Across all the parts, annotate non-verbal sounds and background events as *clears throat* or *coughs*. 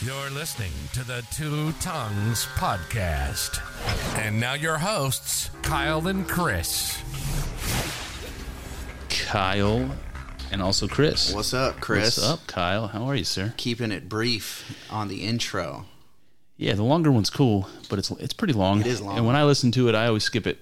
You're listening to the Two Tongues Podcast. And now your hosts, Kyle and Chris. Kyle and also Chris. What's up, Chris? What's up, Kyle? How are you, sir? Keeping it brief on the intro. Yeah, the longer one's cool, but it's it's pretty long. It is long. And when I listen to it, I always skip it.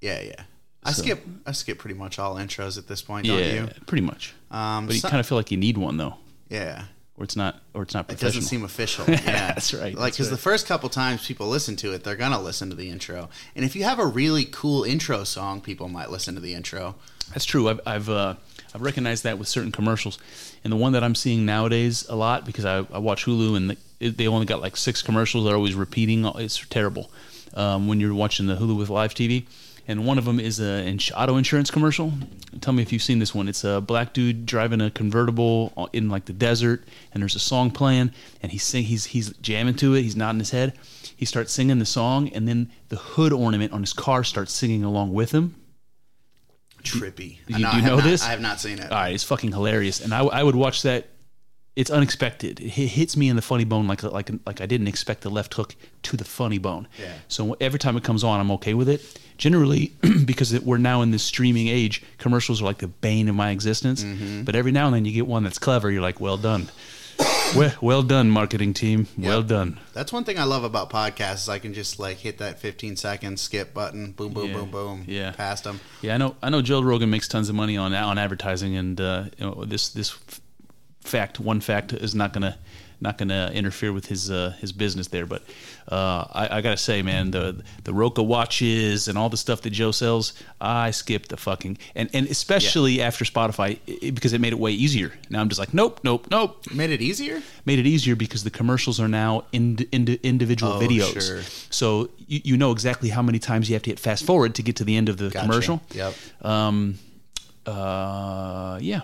Yeah, yeah. I So- skip I skip pretty much all intros at this point, don't yeah, you? pretty much. Um, But you so- kind of feel like you need one though, yeah. Or it's not, or it's not It doesn't seem official. *laughs* Yeah, That's right, Like because the first couple times people listen to it, they're gonna listen to the intro. And if you have a really cool intro song, people might listen to the intro. That's true. I've I've, uh, I've recognized that with certain commercials, and the one that I'm seeing nowadays a lot because I, I watch Hulu and the, it, they only got like six commercials. They're always repeating. It's terrible um, when you're watching the Hulu with live TV. And one of them is a ins- auto insurance commercial. Tell me if you've seen this one. It's a black dude driving a convertible in like the desert, and there's a song playing, and he's sing, he's he's jamming to it. He's nodding his head. He starts singing the song, and then the hood ornament on his car starts singing along with him. Trippy. you- know, do you know not- this? I have not seen it. All right, it's fucking hilarious, and I, I would watch that. It's unexpected. It hits me in the funny bone like like like I didn't expect the left hook to the funny bone. Yeah. So every time it comes on, I'm okay with it. Generally, *clears throat* because it, we're now in this streaming age, commercials are like the bane of my existence. Mm-hmm. But every now and then you get one that's clever. You're like, well done, *coughs* well, well done, marketing team. Well done. That's one thing I love about podcasts. Is I can just like hit that 15 second skip button, boom, boom, Yeah. boom, boom, Yeah. past them. Yeah, I know. I know Joe Rogan makes tons of money on on advertising, and uh, you know, this this fact, one fact, is not gonna not gonna interfere with his uh, his business there. But uh, I, I gotta say, man, the the Roka watches and all the stuff that Joe sells, I skipped the fucking and and especially after Spotify i because it made it way easier. Now I'm just like, nope, nope, nope. Made it easier. Made it easier because the commercials are now in, in, individual Oh, videos. sure. So you, you know exactly how many times you have to hit fast forward to get to the end of the Gotcha. commercial. Yep. Um, uh, yeah,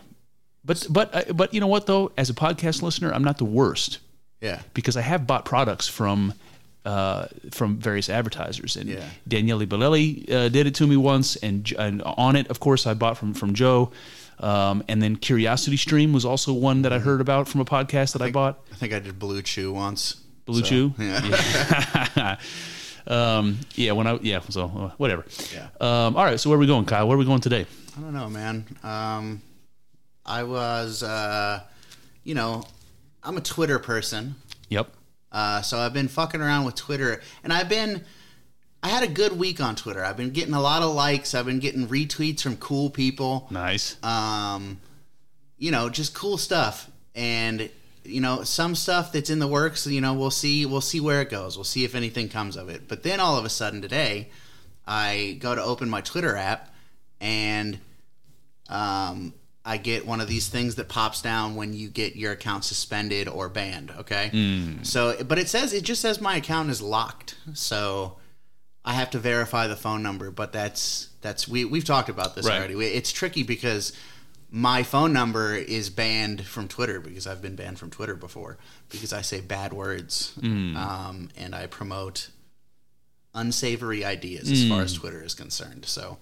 but but uh, but you know what though? As a podcast listener, I'm not the worst Yeah. because I have bought products from uh, from various advertisers, and Yeah. Daniele Bolelli uh, did it to me once, and, and Onnit, of course, I bought from from Joe. Um, and then Curiosity Stream was also one that I heard about from a podcast that I, bought. I think I did Blue Chew once. Blue So, Chew. Yeah. *laughs* um, yeah, when I yeah, so uh, whatever. Yeah. Um, all right, so where are we going, Kyle? Where are we going today? I don't know, man. Um, I was, uh, you know, I'm a Twitter person. Yep. Uh, so I've been fucking around with Twitter, and I've been. I had a good week on Twitter. I've been getting a lot of likes. I've been getting retweets from cool people. Nice. Um, you know, just cool stuff. And you know, some stuff that's in the works. You know, we'll see. We'll see where it goes. We'll see if anything comes of it. But then all of a sudden today, I go to open my Twitter app, and um, I get one of these things that pops down when you get your account suspended or banned. Okay. Hmm. So, but it says it just says my account is locked. So. I have to verify the phone number, but that's that's we we've talked about this Right. already. It's tricky because my phone number is banned from Twitter because I've been banned from Twitter before because I say bad words hmm. um, and I promote unsavory ideas as far hmm. as Twitter is concerned. So.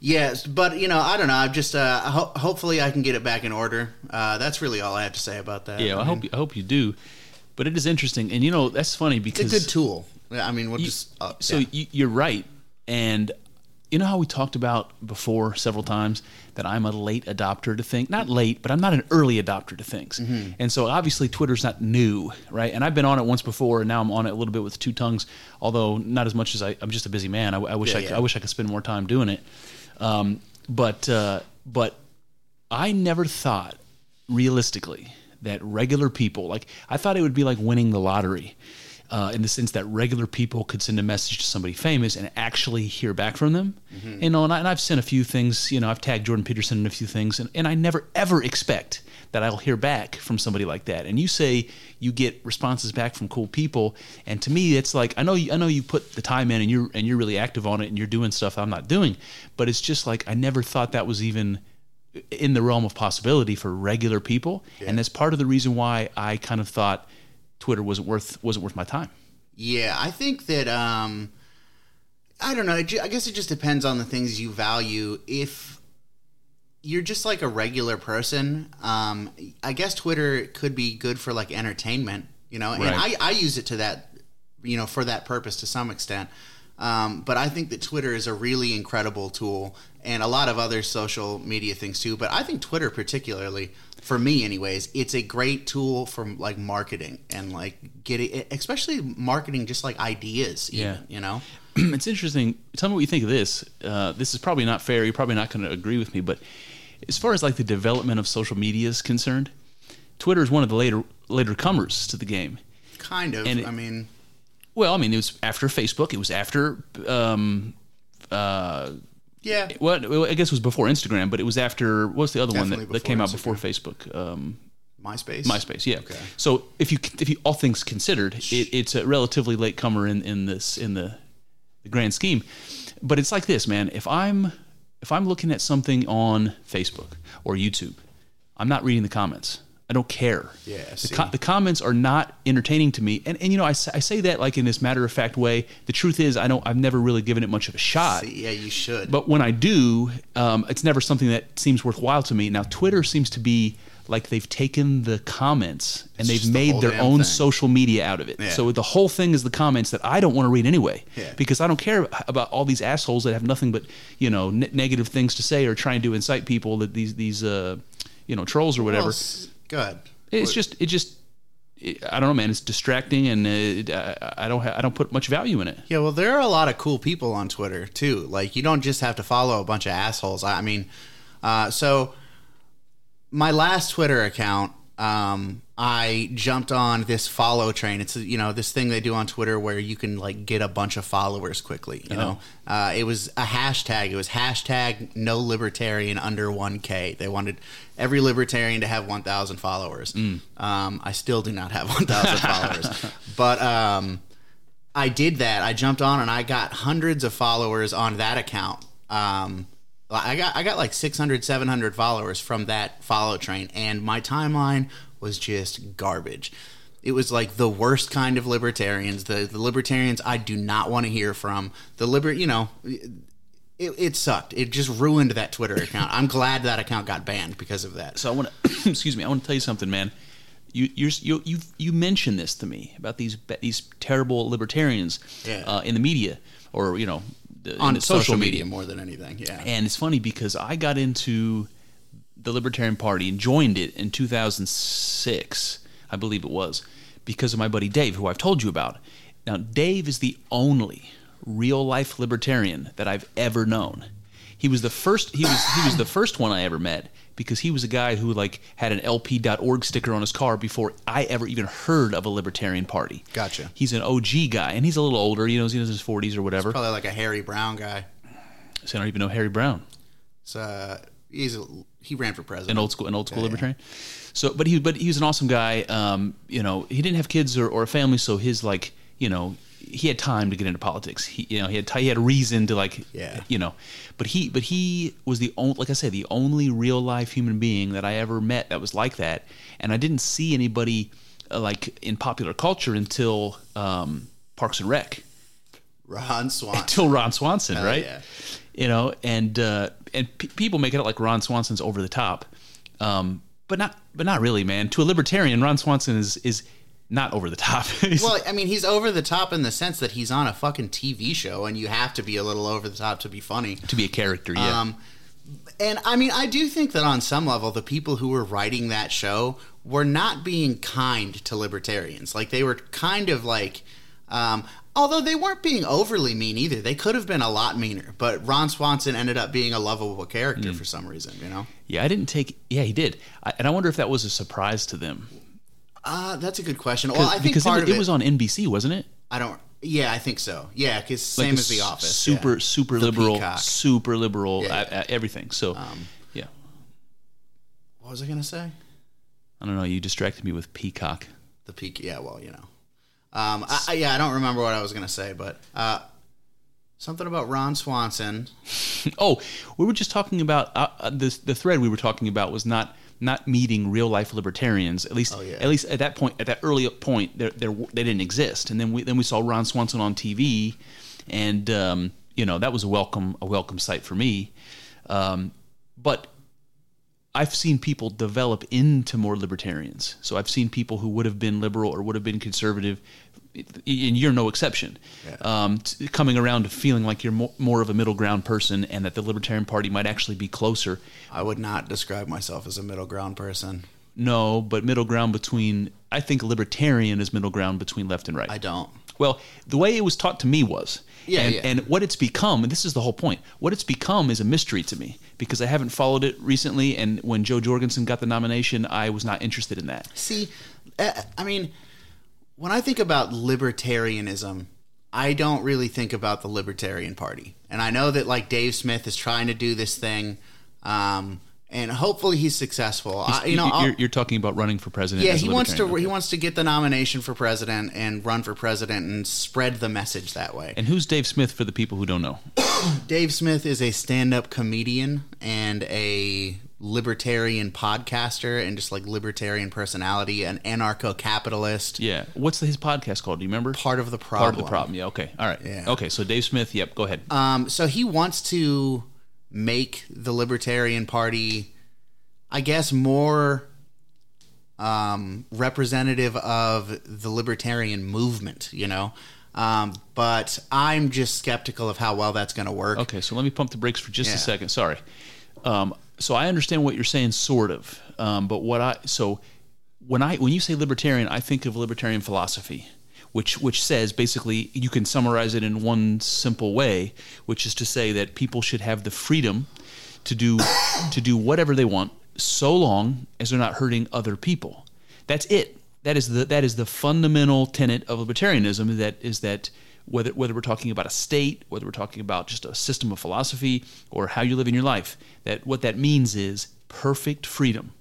Yes, but you know, I don't know. I'm just uh, ho- hopefully I can get it back in order. Uh, that's really all I have to say about that. Yeah, I mean, hope you, I hope you do. But it is interesting, and you know that's funny because it's a good tool. I mean, we'll just uh, so yeah. you, you're right, and you know how we talked about before several times that I'm a late adopter to things. Not late, but I'm not an early adopter to things. Mm-hmm. And so obviously Twitter's not new, right? And I've been on it once before, and now I'm on it a little bit with two tongues. Although not as much as I, I'm just a busy man. I, I wish Yeah, I, yeah. I wish I could spend more time doing it. Um, but uh, but I never thought realistically that regular people like I thought it would be like winning the lottery. Uh, in the sense that regular people could send a message to somebody famous and actually hear back from them, you know, and, I, and I've sent a few things, you know, I've tagged Jordan Peterson in a few things, and, and I never ever expect that I'll hear back from somebody like that. And you say you get responses back from cool people, and to me, it's like I know you, I know you put the time in and you're and you're really active on it and you're doing stuff I'm not doing, but it's just like I never thought that was even in the realm of possibility for regular people, and that's part of the reason why I kind of thought Twitter wasn't worth wasn't worth my time. Yeah, I think that um, I don't know. I guess it just depends on the things you value. If you're just like a regular person, um, I guess Twitter could be good for like entertainment. You know, and I, I use it to that, you know, for that purpose to some extent. Um, but I think that Twitter is a really incredible tool, and a lot of other social media things too. But I think Twitter, particularly for me, anyways, it's a great tool for like marketing and like getting, especially marketing, just like ideas. Even, Yeah. you know. *clears throat* it's interesting. Tell me what you think of this. Uh, this is probably not fair. You're probably not going to agree with me, but as far as like the development of social media is concerned, Twitter is one of the later later comers to the game. Kind of. And it- I mean, Well, I mean, it was after Facebook. It was after. Um, uh, yeah. well, I guess it was before Instagram, but it was after. What's the other one that, that came out Instagram. before Facebook? Um, MySpace. MySpace, yeah. Okay. So if you if you all things considered, it, it's a relatively late comer in, in this in the, the grand scheme. But it's like this, man. If I'm if I'm looking at something on Facebook or YouTube, I'm not reading the comments. I don't care. Yeah, The, the comments are not entertaining to me, and and you know I, say- I say that like in this matter of fact way. The truth is I don't I've never really given it much of a shot. See, yeah, you should. But when I do, um, it's never something that seems worthwhile to me. Now, Twitter seems to be like they've taken the comments and It's they've just the made their own thing. social media out of it. Yeah. So the whole thing is the comments that I don't want to read anyway, Yeah. because I don't care about all these assholes that have nothing but you know ne- negative things to say or trying to incite people that these these uh, you know trolls or whatever. Well, good. it's just it just. It, I don't know, man. It's distracting, and it, I, I don't. Ha- I don't put much value in it. Yeah, well, there are a lot of cool people on Twitter too. Like, you don't just have to follow a bunch of assholes. I I mean, uh, so my last Twitter account, um, I jumped on this follow train. It's you know this thing they do on Twitter where you can like get a bunch of followers quickly. You know, uh, it was a hashtag. It was hashtag no libertarian under one k. They wanted every libertarian to have one thousand followers. Um, I still do not have *laughs* one thousand followers, *laughs* but. Um, I did that. I jumped on and I got hundreds of followers on that account. Um, I got I got like 600, 700 followers from that follow train, and my timeline was just garbage. It was like the worst kind of libertarians, the the libertarians I do not want to hear from. The liber, you know, it, it sucked. It just ruined that Twitter *laughs* account. I'm glad that account got banned because of that. So I want *clears throat* to, excuse me, I want to tell you something, man. You you're, you you you mentioned this to me about these these terrible libertarians Yeah. uh, in the media or you know the, On the social, media more than anything, yeah. And it's funny because I got into the Libertarian Party and joined it in 2006, I believe it was, because of my buddy Dave, who I've told you about. Now, Dave is the only real life libertarian that I've ever known. He was the first. He was he was the *coughs* first one I ever met because he was a guy who like had an LP.org sticker on his car before I ever even heard of a libertarian party. Gotcha. He's an OG guy, and he's a little older. You know, he's in his 40s or whatever. Probably like a Harry Browne guy. So I don't even know Harry Browne. So uh, he's a, he ran for president. an old school an old school Yeah, yeah. libertarian. So, but he but he was an awesome guy. Um, you know, he didn't have kids or, or a family, so his like you know he had time to get into politics. He you know he had ti- he had a reason to like Yeah. you know, but he but he was the only like I said the only real life human being that I ever met that was like that, and I didn't see anybody uh, like in popular culture until um, Parks and Rec Ron *laughs* Swanson. until Ron Swanson, Hell right? yeah. You know, and uh, and pe people make it out like Ron Swanson's over the top, um, but not but not really, man. To a libertarian, Ron Swanson is is not over the top. *laughs* Well, I mean, he's over the top in the sense that he's on a fucking TV show, and you have to be a little over the top to be funny. to be a character, yeah. Um, and I mean, I do think that on some level, the people who were writing that show were not being kind to libertarians. Like they were kind of like, um, although they weren't being overly mean either. They could have been a lot meaner. But Ron Swanson ended up being a lovable character Mm. for some reason. You know, yeah, I didn't take. Yeah, he did, I, and I wonder if that was a surprise to them. uh, that's a good question. Well, I think because part it, of was, it, it was on NBC, wasn't it? I don't. Yeah, I think so. Yeah, because same as The Office. Super yeah. super liberal, super liberal, Yeah. uh, uh, everything. So, Um, yeah, What was I gonna say? I don't know. You distracted me with Peacock. The peak. Yeah, well, you know. Um, I, yeah, I don't remember what I was gonna say, but uh, something about Ron Swanson. *laughs* Oh, we were just talking about uh, uh, this. The thread we were talking about was not not meeting real life libertarians. At least, Oh, yeah. at least at that point, at that early point, there, there they didn't exist. And then we then we saw Ron Swanson on TV, and um, you know that was a welcome a welcome sight for me. Um, but I've seen people develop into more libertarians. So I've seen people who would have been liberal or would have been conservative, and you're no exception. Um, t- coming around to feeling like you're more, more of a middle ground person, and that the Libertarian Party might actually be closer. I would not describe myself as a middle ground person. No, but middle ground between. I think libertarian is middle ground between left and right. I don't. Well, the way it was taught to me was, Yeah, and, yeah. and what it's become, and this is the whole point, what it's become is a mystery to me because I haven't followed it recently. And when Jo Jorgensen got the nomination, I was not interested in that. See, uh, I mean, when I think about libertarianism, I don't really think about the Libertarian Party. And I know that like Dave Smith is trying to do this thing, um, and hopefully he's successful. I, you know, you're, you're talking about running for president. yeah, he wants to libertarian. he wants to get the nomination for president and run for president and spread the message that way. And who's Dave Smith for the people who don't know? *coughs* Dave Smith is a stand-up comedian and a libertarian podcaster and just like libertarian personality, an anarcho-capitalist. Yeah, what's his podcast called? Do you remember? Part of the problem. Part of the problem. Yeah. Okay. All right. Yeah. Okay. So Dave Smith. Yep. Go ahead. Um, so he wants to make the Libertarian Party, I guess, more um, representative of the libertarian movement. You know, um, but I'm just skeptical of how well that's going to work. Okay, so let me pump the brakes for just Yeah. a second. Sorry. Um, so I understand what you're saying, sort of. Um, but what I so when I when you say libertarian, I think of libertarian philosophy, which which says basically you can summarize it in one simple way, which is to say that people should have the freedom to do *coughs* to do whatever they want, so long as they're not hurting other people. That's it. That is the that is the fundamental tenet of libertarianism. That is that whether whether we're talking about a state, whether we're talking about just a system of philosophy or how you live in your life, that what that means is perfect freedom.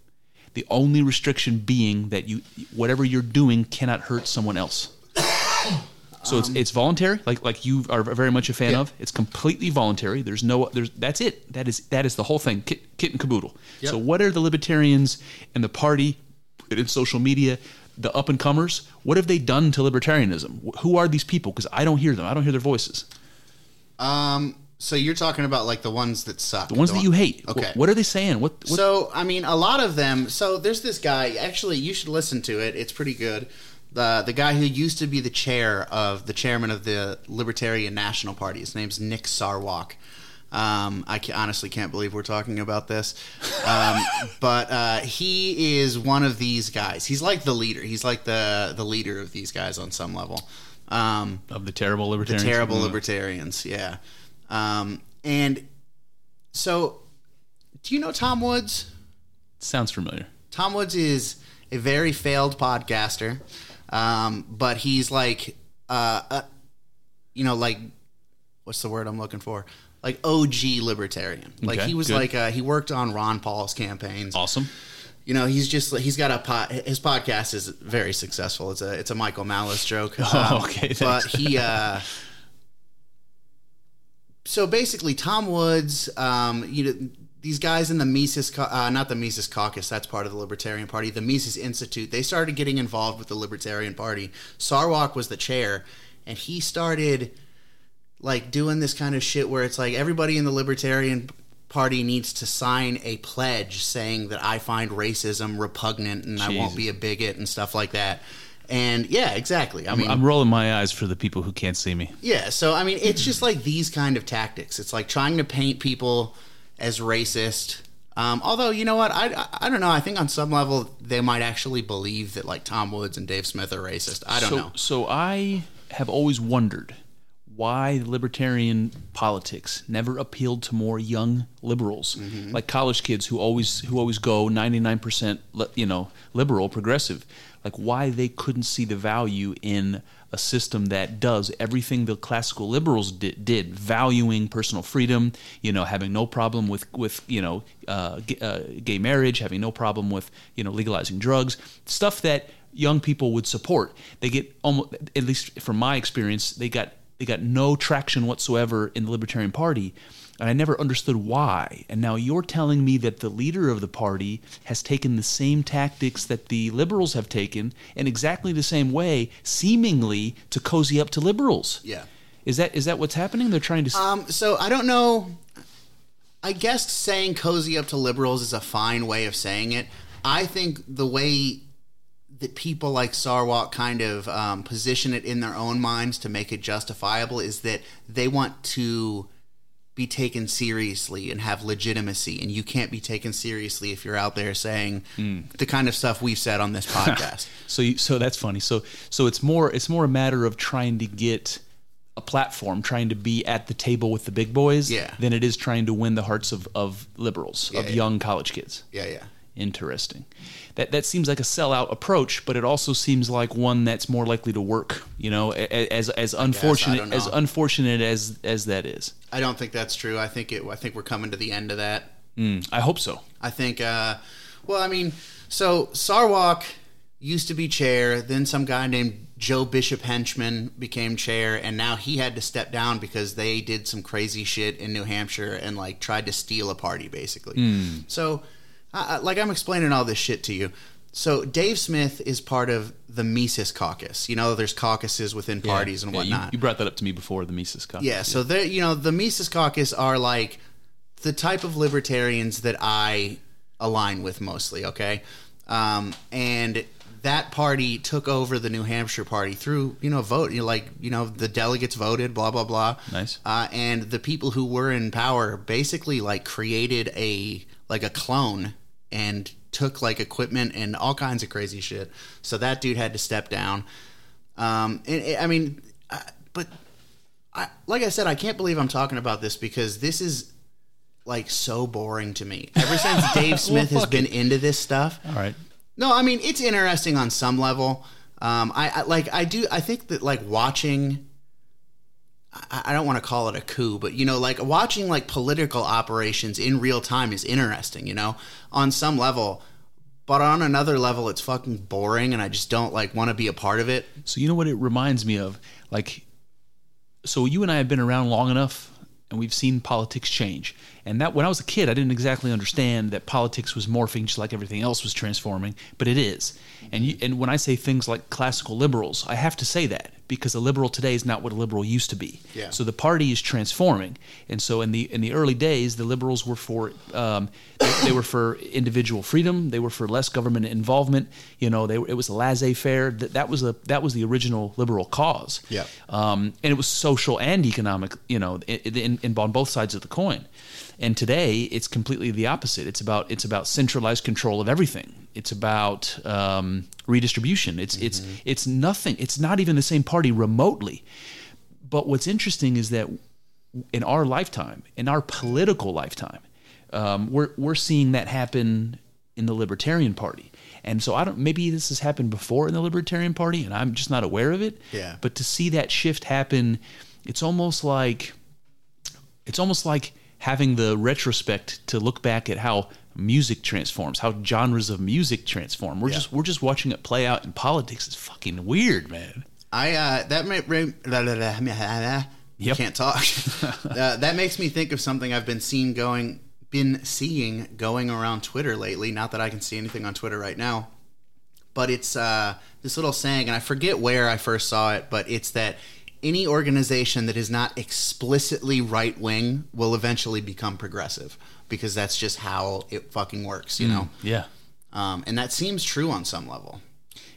The only restriction being that you whatever you're doing cannot hurt someone else. *coughs* So it's it's voluntary, like like you are very much a fan Yeah. of. It's completely voluntary. There's no there's that's it. That is that is the whole thing, kit, kit and caboodle. So what are the libertarians and the party and in social media, the up and comers? What have they done to libertarianism? Who are these people? Because I don't hear them. I don't hear their voices. Um, so you're talking about like the ones that suck, The ones that you hate. Okay. What are they saying? What, what So I mean, a lot of them. So there's this guy. Actually, you should listen to it. It's pretty good. The the guy who used to be the chair of the chairman of the Libertarian National Party. His name's Nick Sarwark. Um, I ca- honestly can't believe we're talking about this, um, *laughs* but uh, he is one of these guys. He's like the leader. He's like the the leader of these guys on some level. Um, of the terrible libertarians. the terrible Mm. libertarians, yeah. Um, and so, do you know Tom Woods? Sounds familiar. Tom Woods is a very failed podcaster, um, but he's like, uh, uh, you know, like what's the word I'm looking for? Like OG libertarian. Like Okay, he was good. like uh, he worked on Ron Paul's campaigns. Awesome. You know, he's just he's got a pod, his podcast is very successful. It's a it's a Michael Malice joke. Oh, *laughs* Um, okay, but he uh so basically Tom Woods, um, you know these guys in the Mises, uh, not the Mises Caucus, that's part of the Libertarian Party, the Mises Institute, they started getting involved with the Libertarian Party. Sarwark was the chair, and he started like doing this kind of shit where it's like everybody in the Libertarian Party needs to sign a pledge saying that I find racism repugnant and I won't be a bigot and stuff like that. And yeah, exactly. I mean, I'm rolling my eyes for the people who can't see me. yeah, so I mean, it's just like these kind of tactics. It's like trying to paint people as racist. Um, although you know what, I, I I don't know. I think on some level they might actually believe that like Tom Woods and Dave Smith are racist. I don't so, know. So I have always wondered why libertarian politics never appealed to more young liberals, Mm-hmm. like college kids who always who always go 99% li- you know liberal progressive, like why they couldn't see the value in a system that does everything the classical liberals did, did valuing personal freedom, you know, having no problem with with you know uh, g- uh, gay marriage, having no problem with you know legalizing drugs, stuff that young people would support. They get almost, at least from my experience, they got they got no traction whatsoever in the Libertarian Party, and I never understood why. And now you're telling me that the leader of the party has taken the same tactics that the liberals have taken in exactly the same way, seemingly to cozy up to liberals. Yeah. Is that is that what's happening? They're trying to. Um, so I don't know. I guess saying cozy up to liberals is a fine way of saying it. I think the way that people like Sarwark kind of um, position it in their own minds to make it justifiable is that they want to be taken seriously and have legitimacy, and you can't be taken seriously if you're out there saying the kind of stuff we've said on this *laughs* podcast. So you, so that's funny. So so it's more it's more a matter of trying to get a platform, trying to be at the table with the big boys, Yeah. than it is trying to win the hearts of, of liberals, of yeah. young college kids. yeah, yeah. Interesting. That that seems like a sellout approach, but it also seems like one that's more likely to work. You know, as as unfortunate don't as unfortunate as as that is. I don't think that's true. I think it. I think we're coming to the end of that. Mm, I hope so. I think, uh, well, I mean, so Sarwark used to be chair, then some guy named Joe Bishop Henchman became chair, and now he had to step down because they did some crazy shit in New Hampshire and like tried to steal a party, basically. So, Like, I'm explaining all this shit to you. So, Dave Smith is part of the Mises Caucus. You know, there's caucuses within parties and Yeah, you- whatnot. you, brought that up to me before the Mises Caucus. Yeah, so they you know the Mises Caucus are like the type of libertarians that I align with mostly. Okay, um, and that party took over the New Hampshire party through you know vote. You know, like you know the delegates voted, blah blah blah. Nice. Uh, and the people who were in power basically like created a like a clone and took like equipment and all kinds of crazy shit. So that dude had to step down. Um, and, I mean, I, but I, like I said, I can't believe I'm talking about this because this is like so boring to me. Ever *laughs* since Dave Smith has fuck been into this stuff. All right. No, I mean it's interesting on some level. Um, I, I like I do I think that like watching. I, don't want to call it a coup, but you know, like watching like political operations in real time is interesting. You know, on some level. But on another level, it's fucking boring, and I just don't like want to be a part of it. So you know what it reminds me of? Like so you and I have been around long enough and we've seen politics change. And that when I was a kid, I didn't exactly understand that politics was morphing just like everything else was transforming, but it is. And you, and when I say things like classical liberals, I have to say that because a liberal today is not what a liberal used to be. Yeah. So the party is transforming. And so in the in the early days, the liberals were for um, they, they were for individual freedom. They were for less government involvement. You know, they were, it was a laissez-faire. That that was a that was the original liberal cause. Yeah. Um, and it was social and economic. You know, in, in, in on both sides of the coin. And today, it's completely the opposite. It's about it's about centralized control of everything. It's about um, redistribution. It's it's it's nothing. It's not even the same party remotely. But what's interesting is that in our lifetime, in our political lifetime, um, we're we're seeing that happen in the Libertarian Party. And so I don't. Maybe this has happened before in the Libertarian Party, and I'm just not aware of it. Yeah. But to see that shift happen, it's almost like it's almost like having the retrospect to look back at how music transforms, how genres of music transform. We're Yeah. just we're just watching it play out in politics. It's fucking weird, man. I uh, that blah, blah. Yep. can't talk. *laughs* uh, that makes me think of something I've been seeing going, been seeing going around Twitter lately. Not that I can see anything on Twitter right now, but it's uh, this little saying, and I forget where I first saw it, but it's that any organization that is not explicitly right wing will eventually become progressive because that's just how it fucking works, you know. Yeah. Um, and that seems true on some level.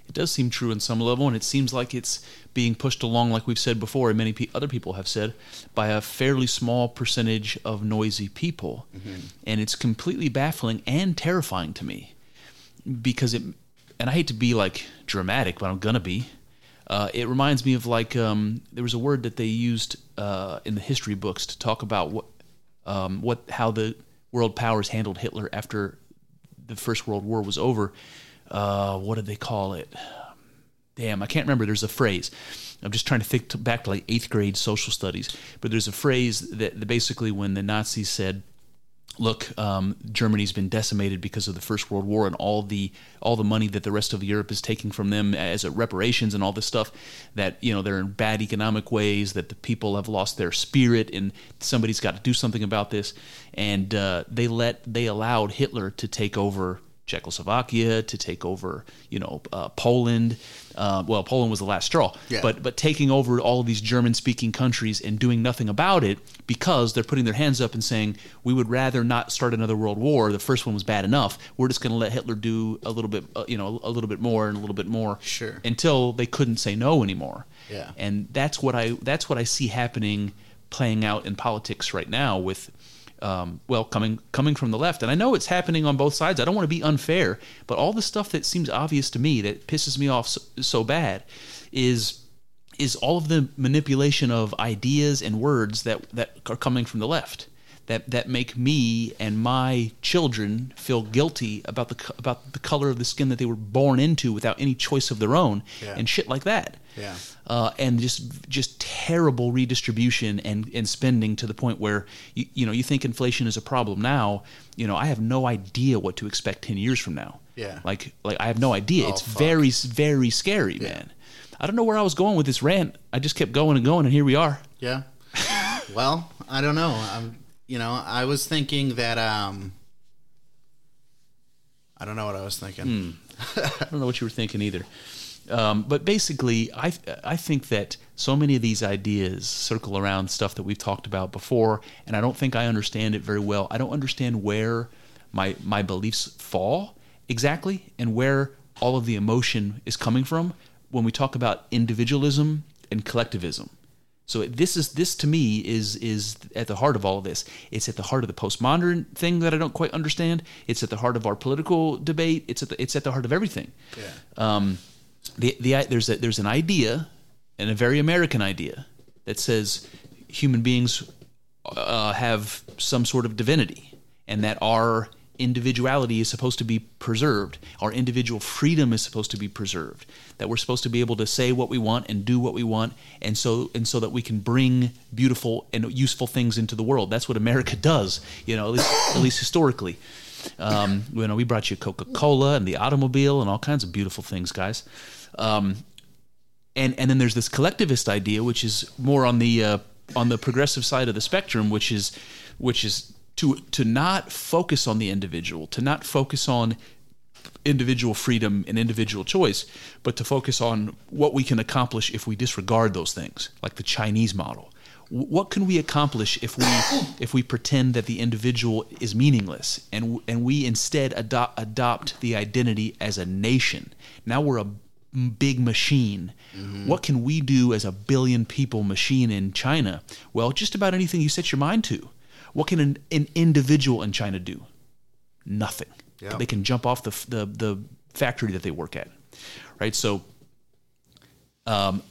It does seem true on some level, and it seems like it's being pushed along, like we've said before, and many pe- other people have said, by a fairly small percentage of noisy people. And it's completely baffling and terrifying to me because it, and I hate to be like dramatic, but I'm gonna be. Uh, it reminds me of like um, there was a word that they used uh, in the history books to talk about what um, what how the world powers handled Hitler after the First World War was over. Uh, what did they call it? Damn, I can't remember. There's a phrase. I'm just trying to think back to like eighth grade social studies. But there's a phrase that basically when the Nazis said, "Look, um, Germany's been decimated because of the First World War and all the all the money that the rest of Europe is taking from them as reparations and all this stuff. That you know they're in bad economic ways. That the people have lost their spirit, and somebody's got to do something about this. And uh, they let they allowed Hitler to take over Czechoslovakia, to take over, you know, uh, Poland. Uh, well, Poland was the last straw, Yeah. but but taking over all of these German-speaking countries and doing nothing about it because they're putting their hands up and saying we would rather not start another world war. The first one was bad enough. We're just going to let Hitler do a little bit, uh, you know, a little bit more and a little bit more, Sure. until they couldn't say no anymore. Yeah. and that's what I that's what I see happening playing out in politics right now with um, well coming coming from the left and I know it's happening on both sides I don't want to be unfair but all the stuff that seems obvious to me that pisses me off so, so bad is is all of the manipulation of ideas and words that that are coming from the left that that make me and my children feel guilty about the about the color of the skin that they were born into without any choice of their own Yeah. and shit like that Yeah. Uh, and just just terrible redistribution and, and spending to the point where you, you know you think inflation is a problem now you know I have no idea what to expect 10 years from now Yeah. like like I have no idea Oh, it's fuck. very very scary man I don't know where I was going with this rant I just kept going and going and here we are Yeah. well, I don't know. I'm, you know, I was thinking that. um I don't know what I was thinking. I don't know what you were thinking either. Um, but basically, I I think that so many of these ideas circle around stuff that we've talked about before, and I don't think I understand it very well. I don't understand where my my beliefs fall exactly, and where all of the emotion is coming from when we talk about individualism and collectivism. So this is this to me is is at the heart of all of this. It's at the heart of the postmodern thing that I don't quite understand. It's at the heart of our political debate. It's at the it's at the heart of everything. Yeah. Um, the the there's a, there's an idea, and a very American idea that says human beings uh, have some sort of divinity, and that our individuality is supposed to be preserved. Our individual freedom is supposed to be preserved. That we're supposed to be able to say what we want and do what we want, and so and so that we can bring beautiful and useful things into the world. That's what America *laughs* does. You know, at least, at least historically. Um, you know, we brought you Coca Cola and the automobile and all kinds of beautiful things, guys. Um, and and then there's this collectivist idea, which is more on the uh, on the progressive side of the spectrum, which is which is to to not focus on the individual, to not focus on individual freedom and individual choice, but to focus on what we can accomplish if we disregard those things, like the Chinese model. What can we accomplish if we if we pretend that the individual is meaningless and and we instead adopt adopt the identity as a nation? Now we're a big machine. What can we do as a billion people machine in China? Well, just about anything you set your mind to. What can an, an individual in China do? Nothing. They can jump off the, the the factory that they work at, right? So, um,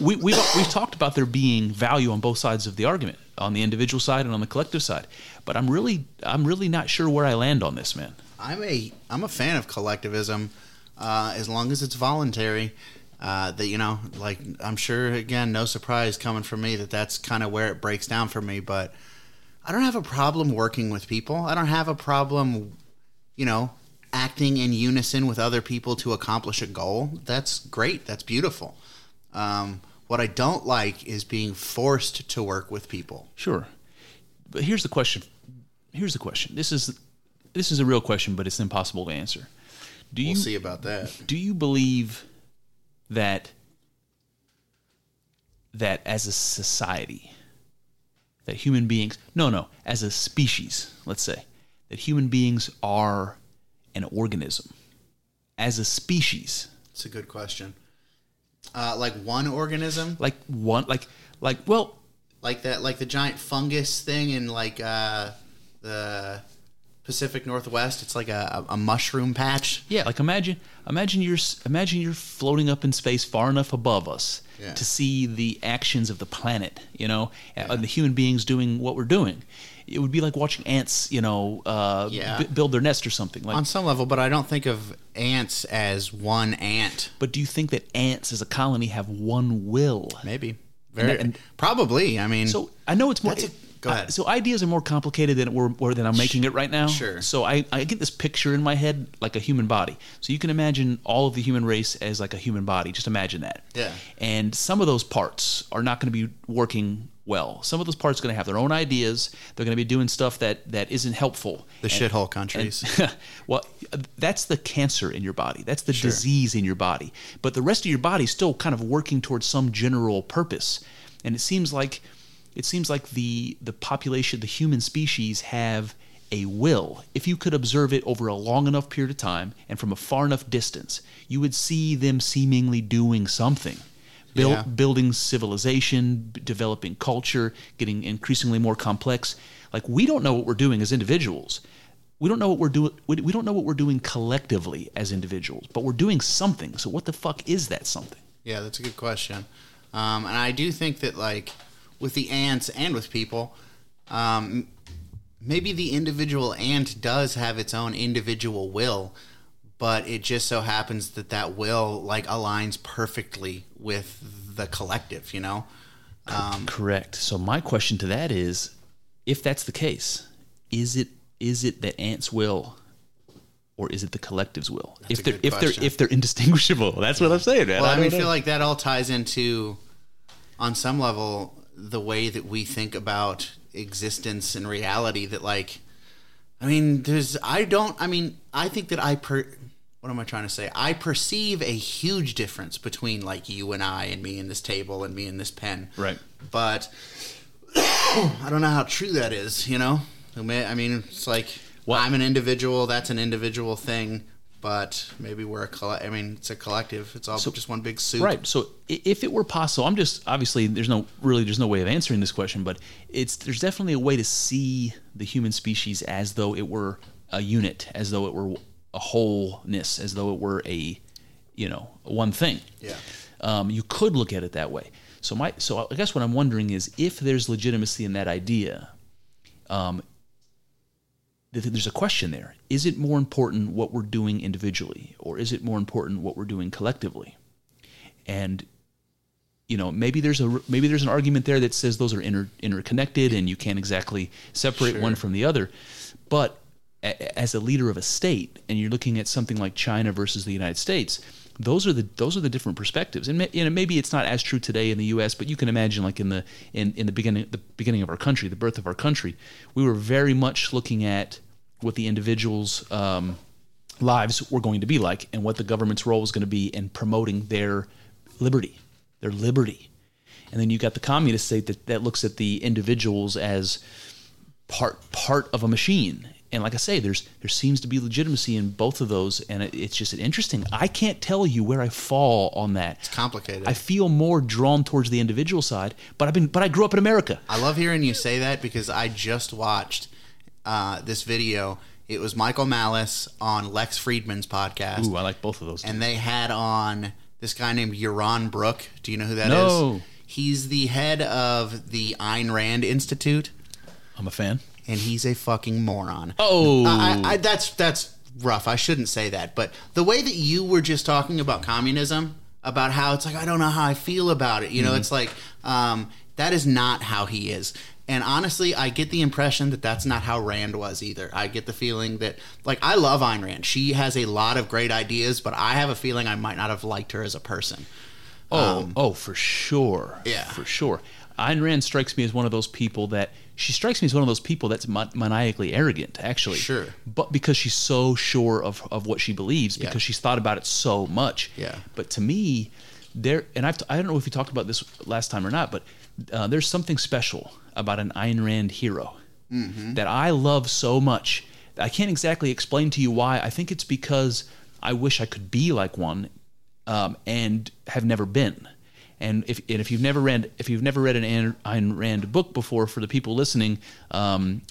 we we've we've talked about there being value on both sides of the argument, on the individual side and on the collective side. But I'm really I'm really not sure where I land on this, man. I'm a I'm a fan of collectivism, uh, as long as it's voluntary. Uh, that you know, like I'm sure again, no surprise coming from me that that's kind of where it breaks down for me. But I don't have a problem working with people. I don't have a problem, you know, acting in unison with other people to accomplish a goal. That's great. That's beautiful. Um, what I don't like is being forced to work with people. Sure. But here's the question. Here's the question. This is this is a real question, but it's impossible to answer. Do you We'll see about that. do you believe that that as a society that human beings no no as a species let's say that human beings are an organism as a species It's a good question. Uh, like one organism, like one like like well like that like the giant fungus thing in like uh the Pacific Northwest. It's like a, a mushroom patch. Yeah, like imagine imagine you're imagine you're floating up in space far enough above us Yeah. to see the actions of the planet, you know, and the human beings doing what we're doing. It would be like watching ants, you know, uh, Yeah. b- build their nest or something. Like, On some level, but I don't think of ants as one ant. but do you think that ants as a colony have one will? Maybe. Very and- probably. I mean, So I know it's more. a Go ahead. Uh, so ideas are more complicated than we're, or than I'm making it right now. Sure. So I, I get this picture in my head like a human body. So you can imagine all of the human race as like a human body. Just imagine that. Yeah. And some of those parts are not going to be working well. Some of those parts are going to have their own ideas. They're going to be doing stuff that that isn't helpful. The shithole countries. *laughs* well, that's the cancer in your body. That's the disease in your body. But the rest of your body is still kind of working towards some general purpose. And it seems like it seems like the the population, the human species have a will. If you could observe it over a long enough period of time and from a far enough distance, you would see them seemingly doing something. Build, Yeah. building civilization, b- developing culture, getting increasingly more complex. Like we don't know what we're doing as individuals. We don't know what we're doing. We we don't know what we're doing collectively as individuals, but we're doing something. So what the fuck is that something? Yeah, that's a good question. Um, and I do think that, like, with the ants and with people, um, maybe the individual ant does have its own individual will, but it just so happens that that will, like, aligns perfectly with the collective, you know? Um, Correct. So my question to that is, if that's the case, is it is it that ants will, or is it the collective's will? if they're if question. they're if they're *laughs* indistinguishable, that's what I'm saying, man. Well, I, don't mean, know. feel like that all ties into, on some level, the way that we think about existence and reality. That, like, I mean, there's, I don't, I mean, I think that I per, what am I trying to say? I perceive a huge difference between like you and I, and me and this table, and me and this pen. Right. But *coughs* I don't know how true that is. You know, I mean, it's like Well- I'm an individual. That's an individual thing. But maybe we're a coll- I mean, it's a collective. It's all just one big soup. Right. So if it were possible, I'm just obviously there's no really there's no way of answering this question, but it's there's definitely a way to see the human species as though it were a unit, as though it were a wholeness, as though it were a you know one thing. Yeah. Um, you could look at it that way. So my so I guess what I'm wondering is if there's legitimacy in that idea. Um, there's a question there. Is it more important what we're doing individually, or is it more important what we're doing collectively? And you know, maybe there's a maybe there's an argument there that says those are inter, interconnected, and you can't exactly separate one from the other. But as a leader of a state, and you're looking at something like China versus the United States, those are the those are the different perspectives. And you know, maybe it's not as true today in the U.S., but you can imagine, like in the in, in the beginning the beginning of our country, the birth of our country, we were very much looking at what the individuals. Um, lives were going to be like and what the government's role was going to be in promoting their liberty their liberty and then you got the communist state that, that looks at the individuals as part part of a machine and like i say there's there seems to be legitimacy in both of those and it, it's just interesting i can't tell you where i fall on that It's Complicated. i feel more drawn towards the individual side but i've been but i grew up in america I love hearing you say that because I just watched uh, this video. It was Michael Malice on Lex Fridman's podcast, ooh i like both of those and they had on this guy named Yaron Brook. Do you know who that is? No. He's the head of the Ayn Rand Institute, i'm a fan and he's a fucking moron. oh I, I, that's that's rough. I shouldn't say that, but the way that you were just talking about communism, about how it's like I don't know how I feel about it. You know, it's like um, that is not how he is. And honestly, I get the impression that that's not how Rand was either. I get the feeling that, like, I love Ayn Rand. She has a lot of great ideas, but I have a feeling I might not have liked her as a person. Oh, oh, for sure. Um, Yeah. for sure. Ayn Rand strikes me as one of those people that she strikes me as one of those people that's ma- maniacally arrogant, actually. Sure. But because she's so sure of, of what she believes, Yeah. because she's thought about it so much. Yeah. But to me, there, and I've, I don't know if we talked about this last time or not, but uh, there's something special about an Ayn Rand hero Mm-hmm. that I love so much. I can't exactly explain to you why. I think it's because I wish I could be like one um, and have never been. And if and if you've never read if you've never read an Ayn Rand book before, for the people listening, um,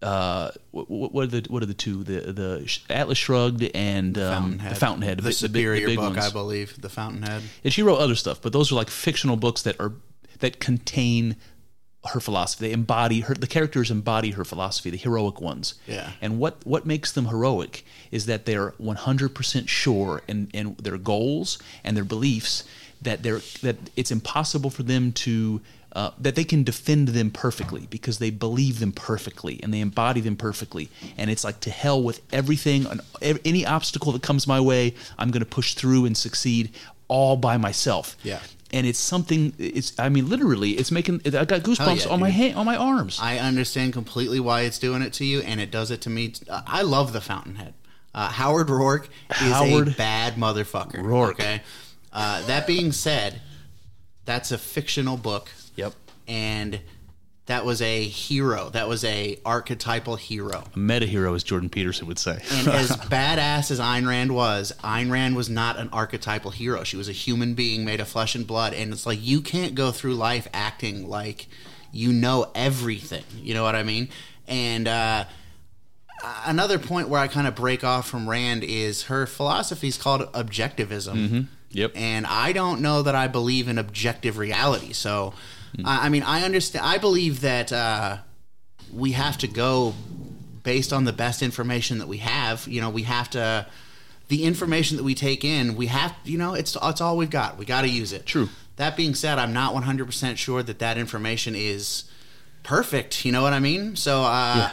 uh, what, what are the what are the two the the Atlas Shrugged and um, the Fountainhead, the, big- superior big book, ones. I believe, the Fountainhead. And she wrote other stuff, but those are like fictional books that are that contain her philosophy. They embody her. The characters embody her philosophy, the heroic ones. Yeah. And what what makes them heroic is that they're 100% sure in in their goals and their beliefs that they're that it's impossible for them to uh, that they can defend them perfectly because they believe them perfectly and they embody them perfectly. And it's like to hell with everything, any obstacle that comes my way, I'm going to push through and succeed all by myself. Yeah. And it's something. It's. I mean, literally, it's making. I got goosebumps yeah, on my hand, on my arms. I understand completely why it's doing it to you, and it does it to me. Uh, I love the Fountainhead. Uh, Howard Roark is Howard a bad motherfucker. Roark. Okay. Uh, that being said, that's a fictional book, yep. and that was a hero. That was a archetypal hero. A meta hero, as Jordan Peterson would say. And as *laughs* badass as Ayn Rand was, Ayn Rand was not an archetypal hero. She was a human being made of flesh and blood. And it's like you can't go through life acting like you know everything. You know what I mean? And uh, another point where I kind of break off from Rand is her philosophy is called objectivism. Yep. And I don't know that I believe in objective reality. So, I, I mean, I understand. I believe that uh, we have to go based on the best information that we have. You know, we have to. The information that we take in, we have. You know, it's it's all we've got. We got to use it. True. That being said, I'm not 100 percent sure that that information is perfect. You know what I mean? So, uh,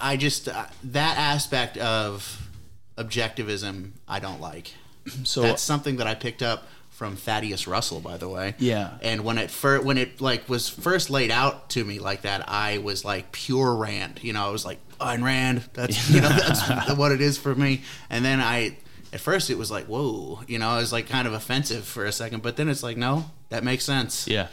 I just uh, that aspect of objectivism, I don't like. *clears throat* So That's something that I picked up from Thaddeus Russell, by the way. Yeah. And when it fir- when it like was first laid out to me like that, I was like pure Rand. You know, I was like Ayn Rand. That's *laughs* you know that's what it is for me. And then I, at first, it was like whoa. You know, it was like kind of offensive for a second, but then it's like no, that makes sense. Yeah.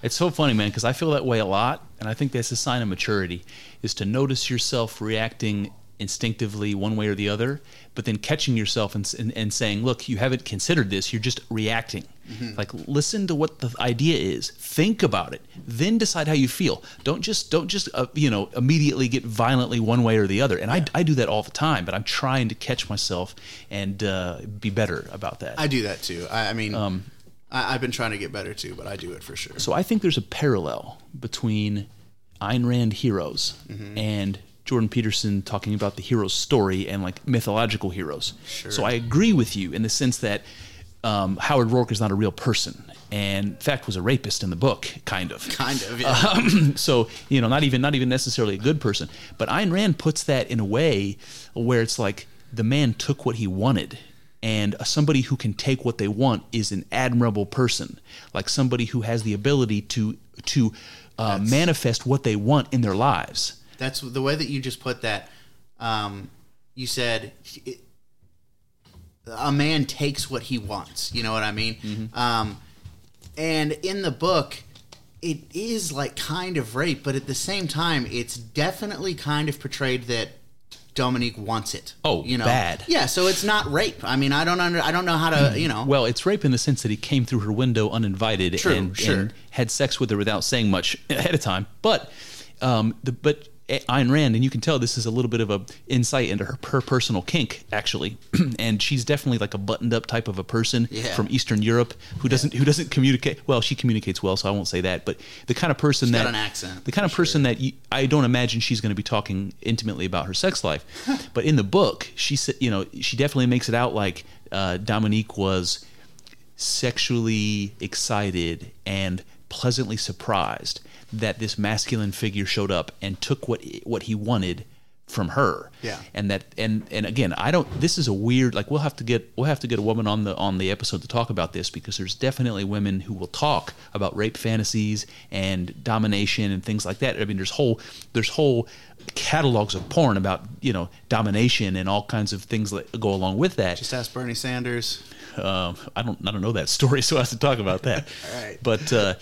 It's so funny, man, because I feel that way a lot, and I think that's a sign of maturity, is to notice yourself reacting instinctively one way or the other, but then catching yourself and, and, and saying, look, you haven't considered this, you're just reacting. Like listen to what the idea is, think about it, then decide how you feel. Don't just don't just uh, you know immediately get violently one way or the other. And I, I do that all the time, but I'm trying to catch myself and uh, be better about that. I do that too. I, I mean, Um, I, I've been trying to get better too, but I do it for sure. So I think there's a parallel between Ayn Rand heroes and Jordan Peterson talking about the hero's story and like mythological heroes. So I agree with you in the sense that um, Howard Roark is not a real person, and in fact was a rapist in the book, kind of. Kind of. Yeah. *laughs* so you know, not even not even necessarily a good person. But Ayn Rand puts that in a way where it's like the man took what he wanted, and somebody who can take what they want is an admirable person, like somebody who has the ability to to uh, manifest what they want in their lives. That's the way that you just put that. Um, you said it, a man takes what he wants. You know what I mean? Um, and in the book, it is like kind of rape, but at the same time, it's definitely kind of portrayed that Dominique wants it. Oh, you know, bad. Yeah, so it's not rape. I mean, I don't under, I don't know how to, you know. Well, it's rape in the sense that he came through her window uninvited True, and, sure. and had sex with her without saying much ahead of time. But um, the but Ayn Rand, and you can tell this is a little bit of a insight into her, her personal kink, actually. *clears throat* and she's definitely like a buttoned up type of a person Yeah. from Eastern Europe who doesn't who doesn't communicate. Well, she communicates well, so I won't say that. But the kind of person got that an accent, the kind of person that you, I don't imagine she's going to be talking intimately about her sex life. but in the book, she said, you know, she definitely makes it out like uh, Dominique was sexually excited and pleasantly surprised that this masculine figure showed up and took what what he wanted from her. Yeah. And that and and again, I don't this is a weird like we'll have to get we'll have to get a woman on the on the episode to talk about this because there's definitely women who will talk about rape fantasies and domination and things like that. I mean there's whole there's whole catalogs of porn about, you know, domination and all kinds of things that go along with that. Just ask Bernie Sanders. Um, I don't I don't know that *laughs* story, so I have to talk about that. *laughs* Right. But uh,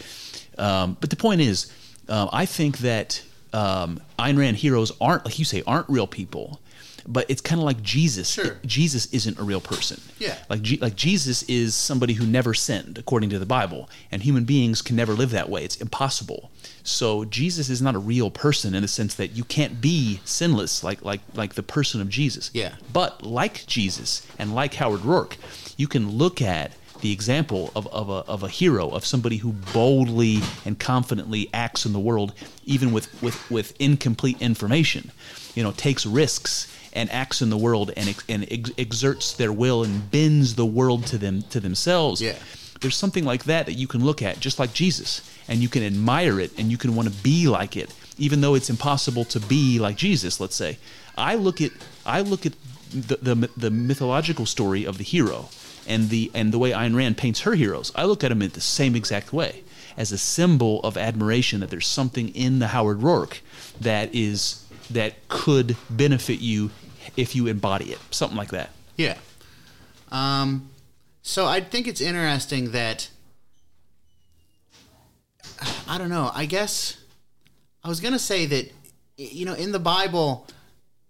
um, but the point is, um, I think that um, Ayn Rand heroes aren't like you say aren't real people, but it's kind of like Jesus. Sure. Jesus isn't a real person. Yeah. Like like Jesus is somebody who never sinned according to the Bible, and human beings can never live that way. It's impossible. So Jesus is not a real person in the sense that you can't be sinless like like like the person of Jesus. Yeah. But like Jesus and like Howard Roark, you can look at the example of, of, a, of a hero, of somebody who boldly and confidently acts in the world, even with, with, with incomplete information, you know, takes risks and acts in the world and, ex- and ex- exerts their will and bends the world to them to themselves. Yeah. There's something like that that you can look at, just like Jesus, and you can admire it and you can want to be like it, even though it's impossible to be like Jesus. Let's say, I look at I look at the the, the mythological story of the hero and the and the way Ayn Rand paints her heroes. I look at them in the same exact way as a symbol of admiration that there's something in the Howard Roark that is that could benefit you if you embody it, something like that. Yeah. Um, so I think it's interesting that I don't know. I guess I was gonna say that you know in the Bible,